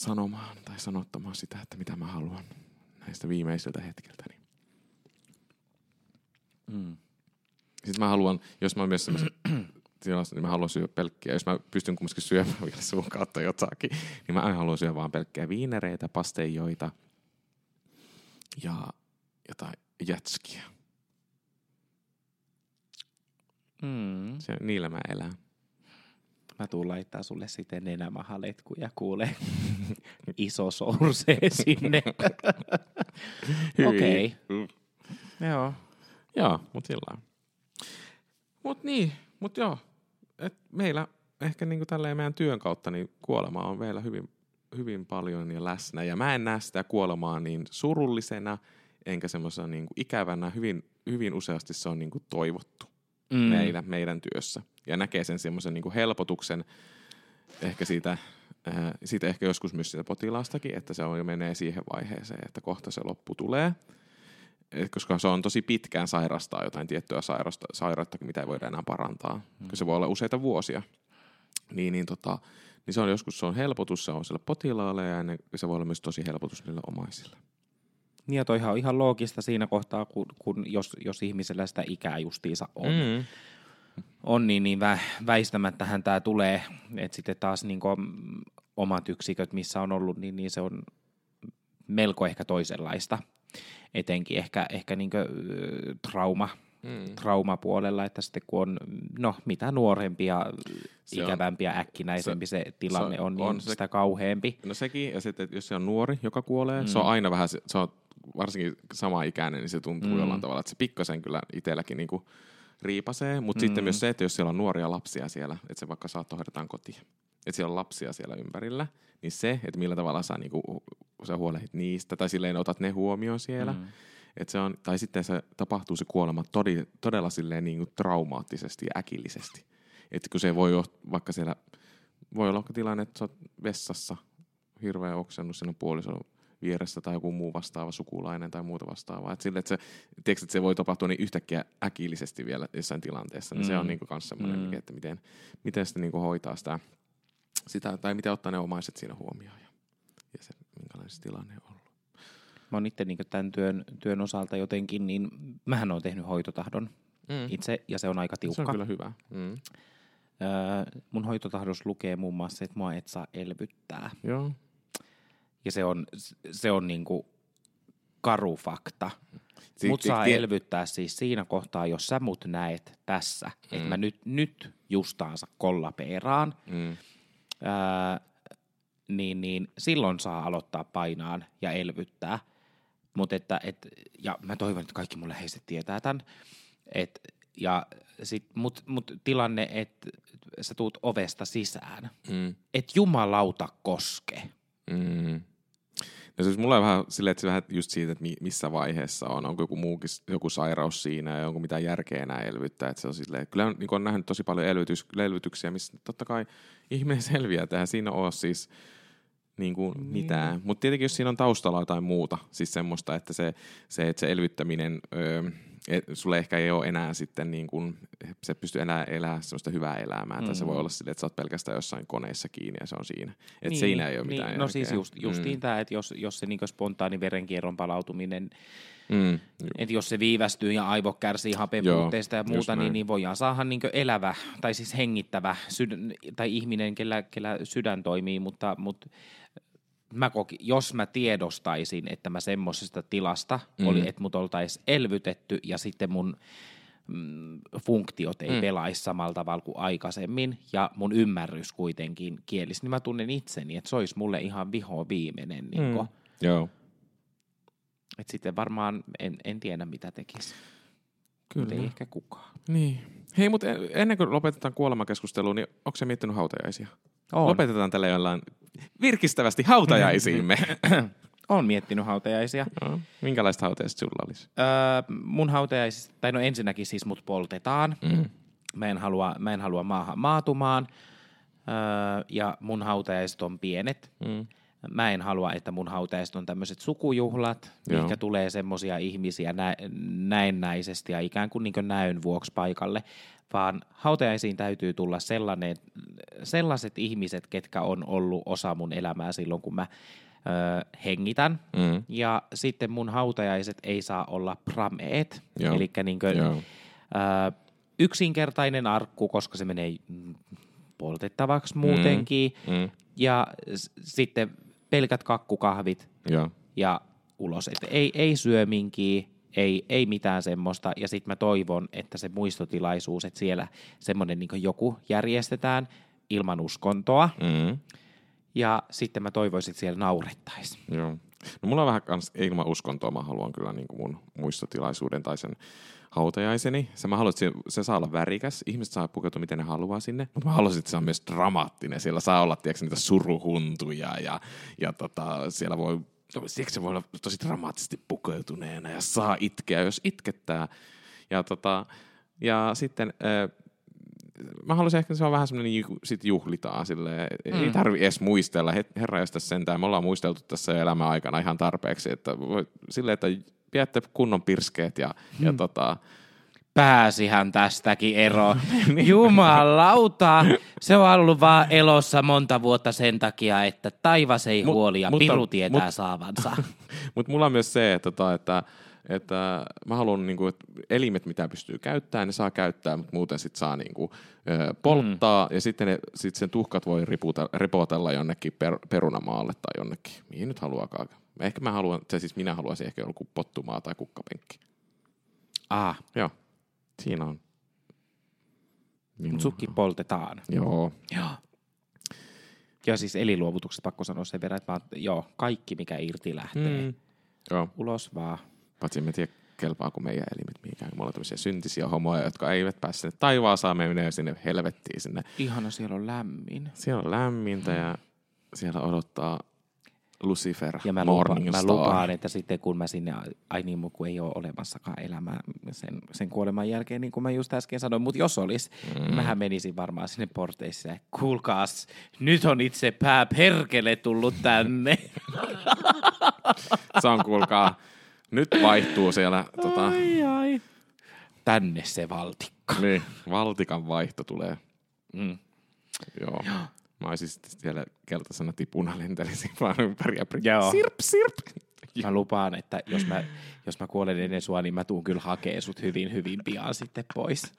sanomaan tai sanottamaan sitä, että mitä mä haluan näistä viimeisiltä hetkiltäni. Mm. Sitten mä haluan, jos mä oon myös tilassa, niin mä haluan syödä pelkkiä. Jos mä pystyn kumminkin syömään vielä suun kautta jotakin, niin mä haluan syödä vaan pelkkiä viinereitä, pasteijoita ja jotain jätskiä. Mm. Se, niillä mä elän. Mä tuun laittaa sulle sitten nenämahaletkuja, kuule. Iso sorsee sinne. Okei. Mm. Joo. Joo, mut sillä. Mut niin, mut joo. Et meillä ehkä niinku tälleen meidän työn kautta niin kuolema on vielä hyvin, hyvin paljon ja läsnä. Ja mä en näe sitä kuolemaa niin surullisena, enkä semmoisena niinku ikävänä. Hyvin, hyvin useasti se on niinku toivottu mm. meidän, meidän työssä. Ja näkee sen semmoisen niinku helpotuksen ehkä siitä, äh, siitä ehkä joskus myös siitä potilaastakin, että se on jo menee siihen vaiheeseen, että kohta se loppu tulee. Et koska se on tosi pitkään sairastaa jotain tiettyä sairasta, sairautta, mitä ei voida enää parantaa. Mm. Se voi olla useita vuosia. Niin, niin, tota, niin se on joskus se on helpotus, se on sille potilaalle ja ennen, se voi olla myös tosi helpotus niille omaisille. Niin ja toihan on ihan loogista siinä kohtaa, kun, kun jos, jos ihmisellä sitä ikää justiinsa on. Mm. On, niin, niin vä, väistämättähän tämä tulee. Että sitten taas niin omat yksiköt, missä on ollut, niin, niin se on melko ehkä toisenlaista. Etenkin ehkä, ehkä niin trauma, mm. traumapuolella, että sitten kun on no, mitä nuorempi ja se ikävämpi ja äkkinäisempi se, se tilanne se on, on, niin on se, sitä kauheampi. No sekin, ja sitten, että jos se on nuori, joka kuolee, mm. se on aina vähän, se on varsinkin sama ikäinen, niin se tuntuu mm. jollain tavalla, että se pikkasen kyllä itselläkin niin kuin riipasee, mutta mm. sitten myös se, että jos siellä on nuoria lapsia siellä, että se vaikka saattohoidetaan kotiin, että siellä on lapsia siellä ympärillä, niin se, että millä tavalla sä, niinku, sä huolehdit niistä, tai silleen otat ne huomioon siellä, mm. että se on, tai sitten se tapahtuu se kuolema todi, todella silleen niinku traumaattisesti ja äkillisesti. Että kun se voi olla, vaikka siellä, voi olla tilanne, että sä oot vessassa, hirveä oksennut, siinä on puoliso vieressä tai joku muu vastaava sukulainen tai muuta vastaavaa. Et sille, että se, tiedätkö, että se voi tapahtua niin yhtäkkiä äkillisesti vielä jossain tilanteessa, niin mm. se on mm. niin myös semmoinen, mm. että miten, miten sitten niin hoitaa sitä, sitä, tai miten ottaa ne omaiset siinä huomioon ja, ja se, minkälainen se tilanne on ollut. Mä oon itse niin tämän työn, työn osalta jotenkin, niin mähän oon tehnyt hoitotahdon mm. itse, ja se on aika tiukka. Se on kyllä hyvä. Mm. Öö, mun hoitotahdos lukee muun muassa, että mua et saa elvyttää. Joo. Ja se on, se on niinku karu fakta. Si- mut saa elvyttää siis siinä kohtaa, jos sä mut näet tässä, mm. että mä nyt, nyt justaansa kollapeeraan, mm. ää, niin, niin silloin saa aloittaa painaan ja elvyttää. Mut että, et, ja mä toivon, että kaikki mun läheiset tietää tämän. Et, ja sit, mut, mut tilanne, että sä tuut ovesta sisään, mm. että jumalauta koske. Mm. No siis mulla on vähän silleen, että se vähän just siitä, että missä vaiheessa on, onko joku muukin, joku sairaus siinä ja onko mitään järkeä enää elvyttää. Että se on silleen, kyllä on, niin on nähnyt tosi paljon elvytys, elvytyksiä, missä totta kai ihminen selviää, että siinä ole siis niin kuin niin. mitään. Mutta tietenkin jos siinä on taustalla jotain muuta, siis semmoista, että se, se, että se elvyttäminen... Öö, et, sulle ehkä ei ole enää sitten niin kuin, se pystyy enää elämään sellaista hyvää elämää, mm. tai se voi mm. olla silleen, että sä oot pelkästään jossain koneessa kiinni ja se on siinä. Että niin, siinä ei ole niin, mitään No siis just, justiin mm. tämä, että jos, jos se niin spontaani verenkierron palautuminen, mm, että jos se viivästyy ja aivo kärsii hapen puutteesta ja muuta, niin, niin voidaan saada niin elävä tai siis hengittävä sydän, tai ihminen, kellä, kellä sydän toimii, mutta, mutta mä koki, jos mä tiedostaisin, että mä semmoisesta tilasta mm. oli, että mut oltaisiin elvytetty ja sitten mun mm, funktiot ei mm. pelaisi samalla tavalla kuin aikaisemmin ja mun ymmärrys kuitenkin kielisi, niin mä tunnen itseni, että se olisi mulle ihan viho viimeinen. Niin mm. Joo. Et sitten varmaan en, en tiedä, mitä tekisi. Kyllä. Mutta ei ehkä kukaan. Niin. Hei, mutta ennen kuin lopetetaan kuolemakeskustelua, niin onko se miettinyt hautajaisia? On. Lopetetaan tälle jollain virkistävästi hautajaisiimme. Olen miettinyt hautajaisia. No, minkälaiset hautajaiset sulla olisi? Öö, mun hautajaisista, tai no ensinnäkin siis mut poltetaan. Mm. Mä, en halua, mä en halua maahan maatumaan. Öö, ja mun hautajaiset on pienet. Mm. Mä en halua, että mun hautajaiset on tämmöiset sukujuhlat, mikä tulee semmoisia ihmisiä nä- näennäisesti ja ikään kuin, niin kuin näön vuoksi paikalle, vaan hautajaisiin täytyy tulla sellainen, sellaiset ihmiset, ketkä on ollut osa mun elämää silloin, kun mä ö, hengitän. Mm. Ja sitten mun hautajaiset ei saa olla prameet, eli niin yksinkertainen arkku, koska se menee poltettavaksi muutenkin. Mm. Mm. Ja s- sitten pelkät kakkukahvit ja, ja ulos. Et ei, ei syöminkiä, Ei, ei mitään semmoista. Ja sitten mä toivon, että se muistotilaisuus, että siellä semmoinen niin joku järjestetään ilman uskontoa. Mm. Ja sitten mä toivoisin, että siellä naurettaisiin. Joo. No mulla on vähän kans ilman uskontoa, mä haluan kyllä niin kuin mun muistotilaisuuden tai sen hautajaiseni. Se, mä että se, saa olla värikäs. Ihmiset saa pukeutua miten ne haluaa sinne. Mutta mä haluaisin, että se on myös dramaattinen. Siellä saa olla, tiedätkö, niitä suruhuntuja ja, ja tota, siellä voi, siksi se voi olla tosi dramaattisesti pukeutuneena ja saa itkeä, jos itkettää. Ja, tota, ja sitten mä haluaisin ehkä, että se on vähän semmoinen, niin sit juhlitaan silleen. Mm. Ei tarvi edes muistella. Herra josta sentään. Me ollaan muisteltu tässä elämän aikana ihan tarpeeksi. Että voi, silleen, että pidätte kunnon pirskeet ja, mm. ja tota, Pääsihän tästäkin ero. Jumalauta, se on ollut vaan elossa monta vuotta sen takia, että taivas ei mut, huoli ja mutta, piru tietää mut, saavansa. Mutta mulla on myös se, että, tota, että että mä haluan, niin kuin, että elimet, mitä pystyy käyttämään, ne saa käyttää, mutta muuten sit saa niin kuin, polttaa, mm. ja sitten ne, sit sen tuhkat voi riputa, ripotella jonnekin per, perunamaalle tai jonnekin, mihin nyt haluakaan. Ehkä mä haluan, se siis minä haluaisin ehkä joku pottumaa tai kukkapenkki. Ah. Joo, siinä on. Minun... Sukki poltetaan. Joo. Joo. Ja siis eliluovutuksesta pakko sanoa sen verran, että mä, joo, kaikki mikä irti lähtee. Mm. Joo. Ulos vaan. Paitsi en tiedä, kelpaako meidän elimet mihinkään. Me ollaan tämmöisiä syntisiä homoja, jotka eivät pääse sinne taivaasaan, me menee sinne helvettiin sinne. Ihana, siellä on lämmin. Siellä on lämmintä ja siellä odottaa Lucifer, ja mä, lupa, mä lupaan, että sitten kun mä sinne, ai niin, kun ei ole olemassakaan elämää sen, sen kuoleman jälkeen, niin kuin mä just äsken sanoin, mutta jos olisi, mm. niin mähän menisin varmaan sinne porteissa ja kuulkaas, nyt on itse pää perkele tullut tänne. Se on kuulkaa nyt vaihtuu siellä. Tota... Ai, ai. Tänne se valtikka. Niin, valtikan vaihto tulee. Mm. Joo. Mä olisin sitten siellä keltaisena tipuna lentelisin vaan ympäri ja Joo. sirp, sirp. Mä lupaan, että jos mä, jos mä kuolen ennen sua, niin mä tuun kyllä hakee sut hyvin, hyvin pian sitten pois.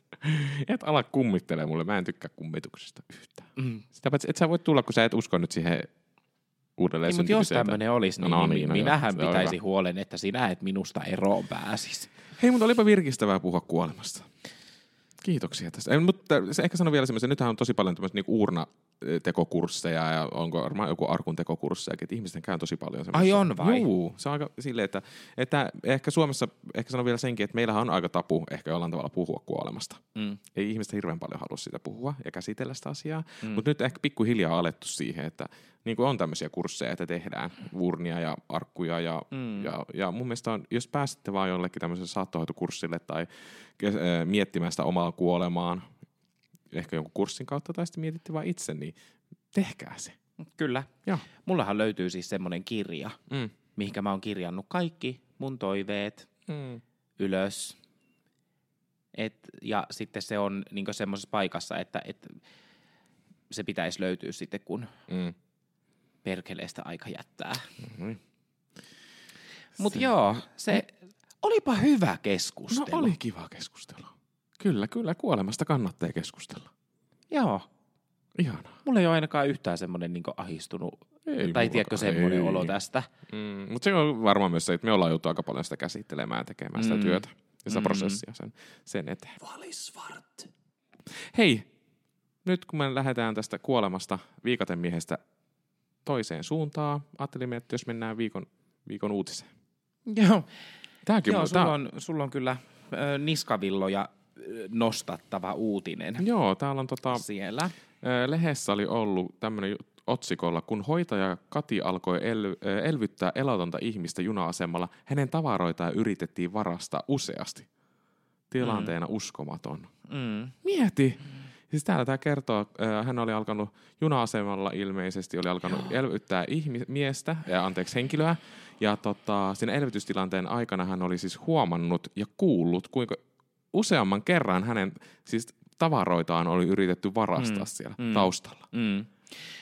Et ala kummittelee mulle, mä en tykkää kummituksesta yhtään. Mm. Sitä paitsi, et sä voi tulla, kun sä et usko nyt siihen uudelleen niin, mutta jos tämmöinen olisi, niin, no, niin, niin no, minähän joo, pitäisi huolen, että sinä et minusta eroon pääsisi. Hei, mutta olipa virkistävää puhua kuolemasta. Kiitoksia tästä. Ei, mutta se ehkä sano vielä semmoisen, nythän on tosi paljon tämmöistä niinku uurnatekokursseja ja onko varmaan joku arkun tekokursseja, että ihmisten käy tosi paljon semmoista. Ai on vai? Juu, se on aika silleen, että, että ehkä Suomessa, ehkä sano vielä senkin, että meillähän on aika tapu ehkä jollain tavalla puhua kuolemasta. Mm. Ei ihmiset hirveän paljon halua sitä puhua ja käsitellä sitä asiaa, mm. mutta nyt ehkä pikkuhiljaa alettu siihen, että niin kuin on tämmöisiä kursseja, että tehdään urnia ja arkkuja ja, mm. ja, ja mun mielestä on, jos pääsitte vaan jollekin tämmöiselle saattohoitokurssille tai äh, miettimään sitä omaa kuolemaan, ehkä jonkun kurssin kautta tai sitten mietitte vaan itse, niin tehkää se. Kyllä. Joo. Mullahan löytyy siis semmoinen kirja, mm. mihinkä mä oon kirjannut kaikki mun toiveet mm. ylös. Et, ja sitten se on niin semmoisessa paikassa, että et, se pitäisi löytyä sitten, kun mm perkeleestä aika jättää. Mm-hmm. Mutta joo, se olipa hyvä keskustelu. No oli kiva keskustelu. Kyllä, kyllä, kuolemasta kannattaa keskustella. Joo. Ihanaa. Mulla ei ole ainakaan yhtään semmoinen niin ahistunut, ei tai tiedätkö, semmoinen olo tästä. Mm, mutta se on varmaan myös se, että me ollaan joutu aika paljon sitä käsittelemään ja tekemään sitä mm. työtä ja sitä mm. prosessia sen, sen eteen. Valisvart. Hei, nyt kun me lähdetään tästä kuolemasta viikatemiehestä toiseen suuntaan. Ajattelimme, että jos mennään viikon, viikon uutiseen. Joo. Tämäkin Joo, sulla, on, sulla on kyllä äh, niskavilloja nostattava uutinen. Joo, täällä on tota, siellä. Lehdessä oli ollut tämmöinen otsikolla, kun hoitaja Kati alkoi el- elvyttää elotonta ihmistä juna-asemalla, hänen tavaroitaan yritettiin varastaa useasti. Tilanteena mm. uskomaton. Mm. Mieti! Mm Siis täällä tämä kertoo, hän oli alkanut juna-asemalla ilmeisesti, oli alkanut Joo. elvyttää ihmi- miestä, ja anteeksi henkilöä, ja tota, siinä elvytystilanteen aikana hän oli siis huomannut ja kuullut, kuinka useamman kerran hänen siis tavaroitaan oli yritetty varastaa mm. siellä mm. taustalla. Mm.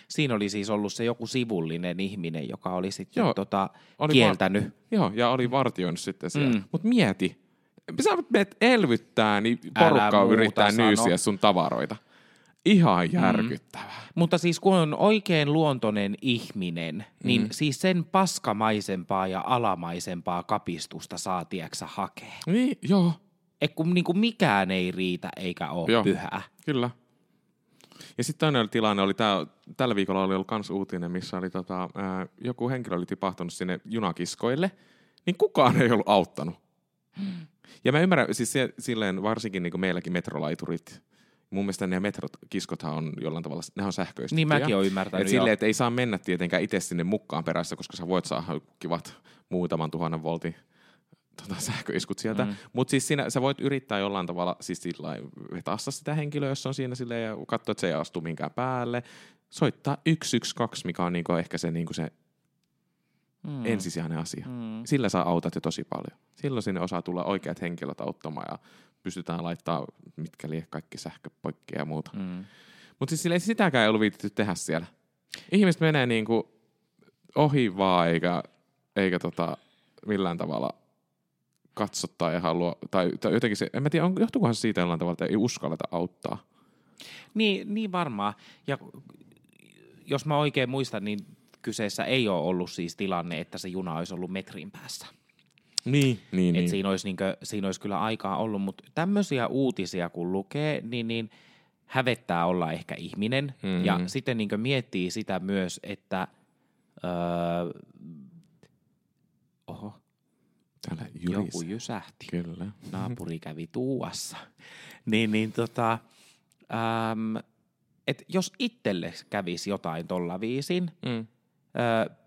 Siinä oli siis ollut se joku sivullinen ihminen, joka oli sitten joo, tota, oli kieltänyt. Va- joo, ja oli vartioinut sitten siellä. Mm. Mutta mieti, sä menet elvyttää, niin porukka yrittää sano. nyysiä sun tavaroita. Ihan järkyttävää. Mutta siis kun on oikein luontoinen ihminen, niin Mm. siis sen paskamaisempaa ja alamaisempaa kapistusta saa tieksä hakea. Niin, joo, Et kun niinku mikään ei riitä eikä ole Joo. pyhää. Kyllä. Ja sitten toinen tilanne, oli tää, tällä viikolla oli ollut kans uutinen, missä oli tota, ää, joku henkilö oli tipahtunut sinne junakiskoille, niin kukaan ei ollut auttanut. Ja mä ymmärrän, siis se, silleen varsinkin niin meilläkin metrolaiturit, mun mielestä ne metrokiskothan on jollain tavalla, ne on sähköistettyjä. Niin mäkin olen ymmärtänyt. Et silleen, että ei saa mennä tietenkään itse sinne mukaan perässä, koska sä voit saada kivat muutaman tuhannen voltin tota, sähköiskut sieltä. Mm. Mm. Mutta siis siinä, sä voit yrittää jollain tavalla siis sillä vetassa sitä henkilöä, jos on siinä silleen, ja katsoa, että se ei astu minkään päälle. Soittaa 112, mikä on niinku ehkä se, niinku se Mm. ensisijainen asia. Mm. Sillä sä autat jo tosi paljon. Silloin sinne osaa tulla oikeat henkilöt auttamaan ja pystytään laittaa mitkä lie kaikki sähköpoikki ja muuta. Mm. Mutta siis ei sitäkään ei ollut viitetty tehdä siellä. Ihmiset menee niinku ohi vaan eikä, eikä tota millään tavalla katsottaa ja halua, tai, tai jotenkin se, en mä tiedä, on, johtuukohan se siitä jollain tavalla, että ei uskalleta auttaa. Niin, niin varmaan. Ja jos mä oikein muistan, niin kyseessä ei ole ollut siis tilanne, että se juna olisi ollut metrin päässä. Niin, niin, Et niin. siinä, olisi niinkö, siinä olisi kyllä aikaa ollut, mutta tämmöisiä uutisia kun lukee, niin, niin hävettää olla ehkä ihminen. Mhm. Ja sitten niinkö miettii sitä myös, että öö, oho, Täällä joku jysähti. Kyllä. naapuri kävi tuuassa. niin, niin tota, äm, et jos itselle kävisi jotain tolla viisin, Mm.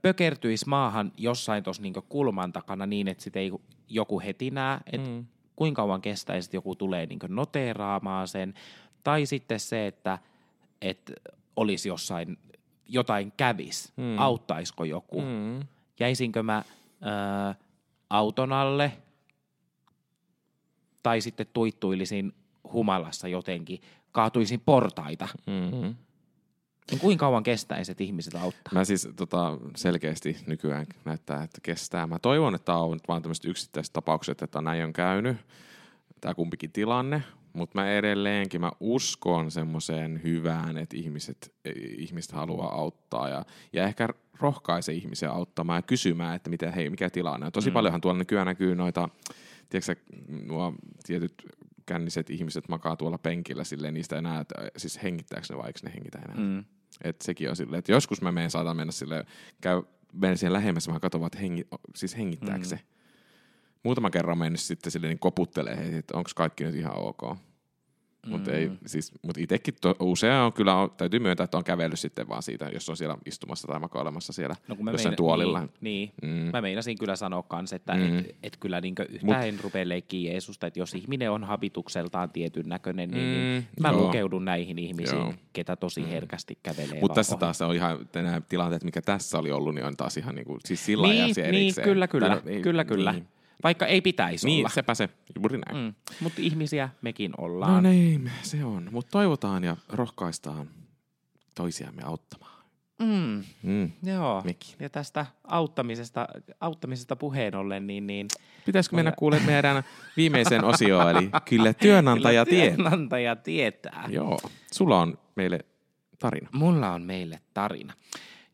Pökertyisi maahan jossain tuossa niinku kulman takana niin, että sit ei joku heti näe, että Mm. kuinka kauan kestäisi, että joku tulee niinku noteeraamaan sen. Tai sitten se, että et olisi jossain, jotain kävis, Mm. auttaisiko joku. Mm. Jäisinkö mä ö, auton alle tai sitten tuittuilisin humalassa jotenkin, kaatuisin portaita. Mm. Niin kuinka kauan kestäisi, että ihmiset auttaa? Mä siis tota, selkeästi nykyään näyttää, että kestää. Mä toivon, että on nyt vaan tämmöiset yksittäiset tapaukset, että näin on käynyt, tämä kumpikin tilanne, mutta mä edelleenkin mä uskon semmoiseen hyvään, että ihmiset, ihmiset haluaa auttaa ja, ja ehkä rohkaise ihmisiä auttamaan ja kysymään, että miten, hei, mikä tilanne on. Tosi Mm. paljonhan tuolla nykyään näkyy noita, tiedätkö nuo tietyt känniset ihmiset makaa tuolla penkillä silleen, niistä enää, että siis hengittääkö ne vai eikö ne hengitä enää. Mm. Et sekin on silleen, että joskus mä menen, saatan mennä sille käy, menen siihen lähemmäs, mä katson vaan, että hengi, siis hengittääkö Mm. se. Muutama kerran mennyt sitten silleen niin koputtelee, että onko kaikki nyt ihan ok. Mutta Mm. siis, mut itekin to, usein on kyllä, on, täytyy myöntää, että on kävellyt sitten vaan siitä, jos on siellä istumassa tai makailemassa siellä No kun mä jossain meina- tuolilla. Niin, niin. Mm. Mä meinasin kyllä sanoa kans, että Mm. et, et kyllä niinkö yhtään Mut- en rupea leikkiä Jeesusta, että jos ihminen on habitukseltaan tietyn näköinen, niin, Mm, niin mä joo. lukeudun näihin ihmisiin, Joo. ketä tosi herkästi kävelee Mutta tässä ohi. taas on ihan, nämä tilanteet, mikä tässä oli ollut, niin on taas ihan niin kuin, siis sillä niin, asia niin, erikseen. kyllä, kyllä, Tai no, kyllä, kyllä. Niin, Vaikka ei pitäisi niin olla. sepä se, juuri näin. Mm. Mutta ihmisiä mekin ollaan. No niin, se on. Mutta toivotaan ja rohkaistaan toisiamme auttamaan. Mm. Mm. Joo. Mekin. Ja tästä auttamisesta, auttamisesta puheen ollen, niin, niin Pitäisikö mennä Ole- kuule meidän viimeiseen osioon, eli kyllä työnantaja kyllä tietää. työnantaja tietää. Joo, sulla on meille tarina. Mulla on meille tarina.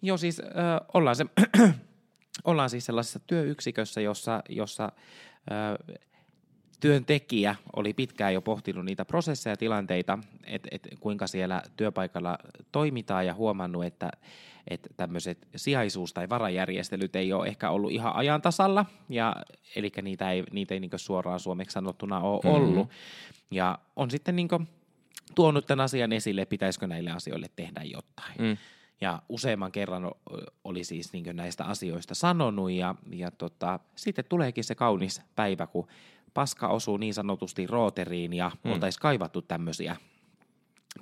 Joo, siis äh, ollaan, se, ollaan siis sellaisessa työyksikössä, jossa, jossa äh, työntekijä oli pitkään jo pohtinut niitä prosesseja ja tilanteita, että et kuinka siellä työpaikalla toimitaan ja huomannut, että että tämmöiset sijaisuus- tai varajärjestelyt ei ole ehkä ollut ihan ajan tasalla, ja, eli niitä ei, niitä ei niin suoraan suomeksi sanottuna ole Mhm. ollut. Ja on sitten niin tuonut tämän asian esille, pitäisikö näille asioille tehdä jotain. Mm. Ja useamman kerran oli siis niin näistä asioista sanonut ja, ja tota, sitten tuleekin se kaunis päivä, kun paska osuu niin sanotusti rooteriin ja mm. oltaisiin kaivattu tämmöisiä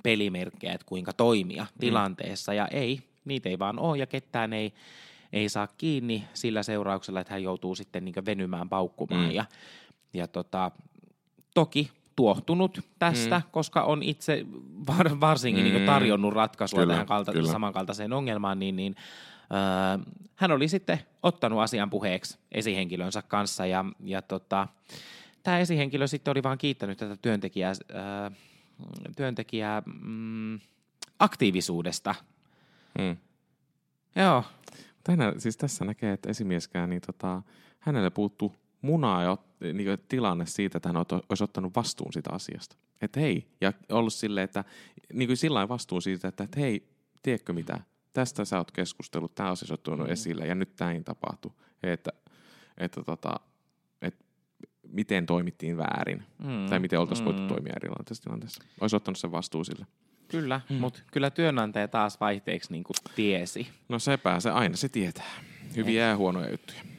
pelimerkkejä, että kuinka toimia mm. tilanteessa ja ei, niitä ei vaan ole ja ketään ei, ei saa kiinni sillä seurauksella, että hän joutuu sitten niin venymään paukkumaan Mm. ja, ja tota, toki tuohtunut tästä, mm. koska on itse var, varsinkin mm. niin tarjonnut ratkaisua Kyllä, tähän kalta, kyllä. samankaltaiseen ongelmaan, niin, niin öö, hän oli sitten ottanut asian puheeksi esihenkilönsä kanssa ja, ja tota, tämä esihenkilö sitten oli vaan kiittänyt tätä työntekijää, öö, työntekijää mm, aktiivisuudesta. Mm. Joo, Mutta hänellä, siis tässä näkee, että esimieskään, niin tota, hänelle puuttuu munaa ja niin tilanne siitä, että hän olisi ottanut vastuun siitä asiasta. Että hei, ja ollut silleen, että niin kuin sillä vastuun siitä, että, että hei, tiedätkö mitä, tästä sä oot keskustellut, tämä asia on tuonut mm. esille ja nyt näin tapahtuu. Että, että, tota, että miten toimittiin väärin Mm, tai miten oltaisiin voitu mm. toimia erilaisessa tilanteessa. Olisi ottanut sen vastuun sille. kyllä, mm. mutta kyllä työnantaja taas vaihteeksi niin tiesi. No sepä se aina se tietää. Hyviä ja huonoja juttuja.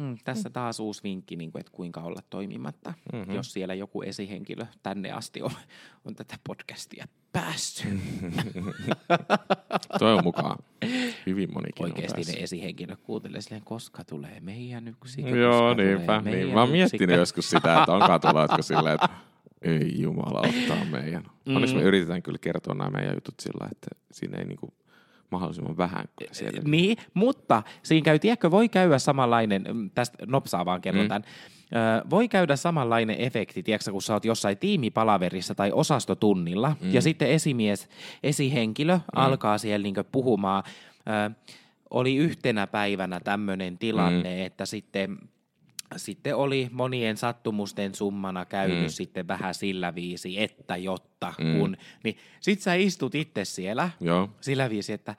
Mm, tässä taas uusi vinkki, niin kuin, että kuinka olla toimimatta, Mhm. mm-hmm. jos siellä joku esihenkilö tänne asti on, on tätä podcastia päässyt. Toivon mukaan hyvin monikin Oikeasti ne päässyt. esihenkilöt kuuntelee silleen, koska tulee meidän yksikkö. Joo, niinpä. Niin. Mä oon miettinyt joskus sitä, että onkaan tuloitko silleen, että ei jumala ottaa meidän. Mm. Onneksi me yritetään kyllä kertoa nämä meidän jutut sillä, että siinä ei niinku mahdollisimman vähän siellä. Niin, mutta siinä käy, tiedätkö, voi käydä samanlainen, mm, tästä nopsaa vaan kerron Mm. tämän, Ö, voi käydä samanlainen efekti, tiedätkö, kun sä oot jossain tiimipalaverissa tai osastotunnilla, mm. ja sitten esimies, esihenkilö mm. alkaa siellä niin puhumaan. Ö, oli yhtenä päivänä tämmöinen tilanne, mm. että sitten sitten oli monien sattumusten summana käynyt mm. sitten vähän sillä viisi, että jotta Mm. kun, niin sit sä istut itse siellä Joo. sillä viisi, että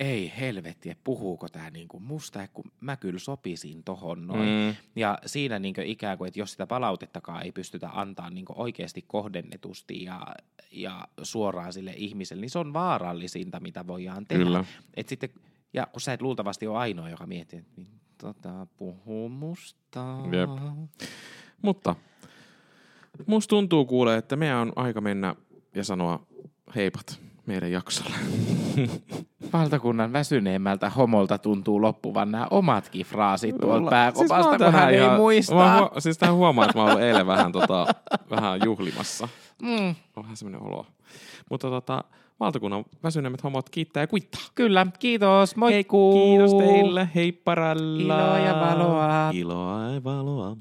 ei helvetti, että puhuuko tämä niinku musta, kun mä kyllä sopisin tohon noin. Mm. Mm. Ja siinä niinku ikään kuin, että jos sitä palautettakaan ei pystytä antaa niinku oikeasti kohdennetusti ja, ja suoraan sille ihmiselle, niin se on vaarallisinta, mitä voidaan tehdä. Kyllä. Et sitten, ja kun sä et luultavasti ole ainoa, joka miettii, että niin, tota, puhuu musta. Jep. Mutta musta tuntuu kuulee, että meidän on aika mennä ja sanoa heipat meidän jaksolle. Valtakunnan väsyneemmältä homolta tuntuu loppuvan nämä omatkin fraasit tuolta pääkopasta, siis kun hän ei ihan- muista. Mä, huo- siis tähän huomaa, että mä oon eilen vähän, tota, vähän juhlimassa. Mm, On vähän semmoinen olo. Mutta tota, valtakunnan väsyneimmät homot kiittää ja kuittaa. kyllä, kiitos, moikkuu. Kiitos teille, heipparalla. Iloa ja valoa. Iloa ja valoa.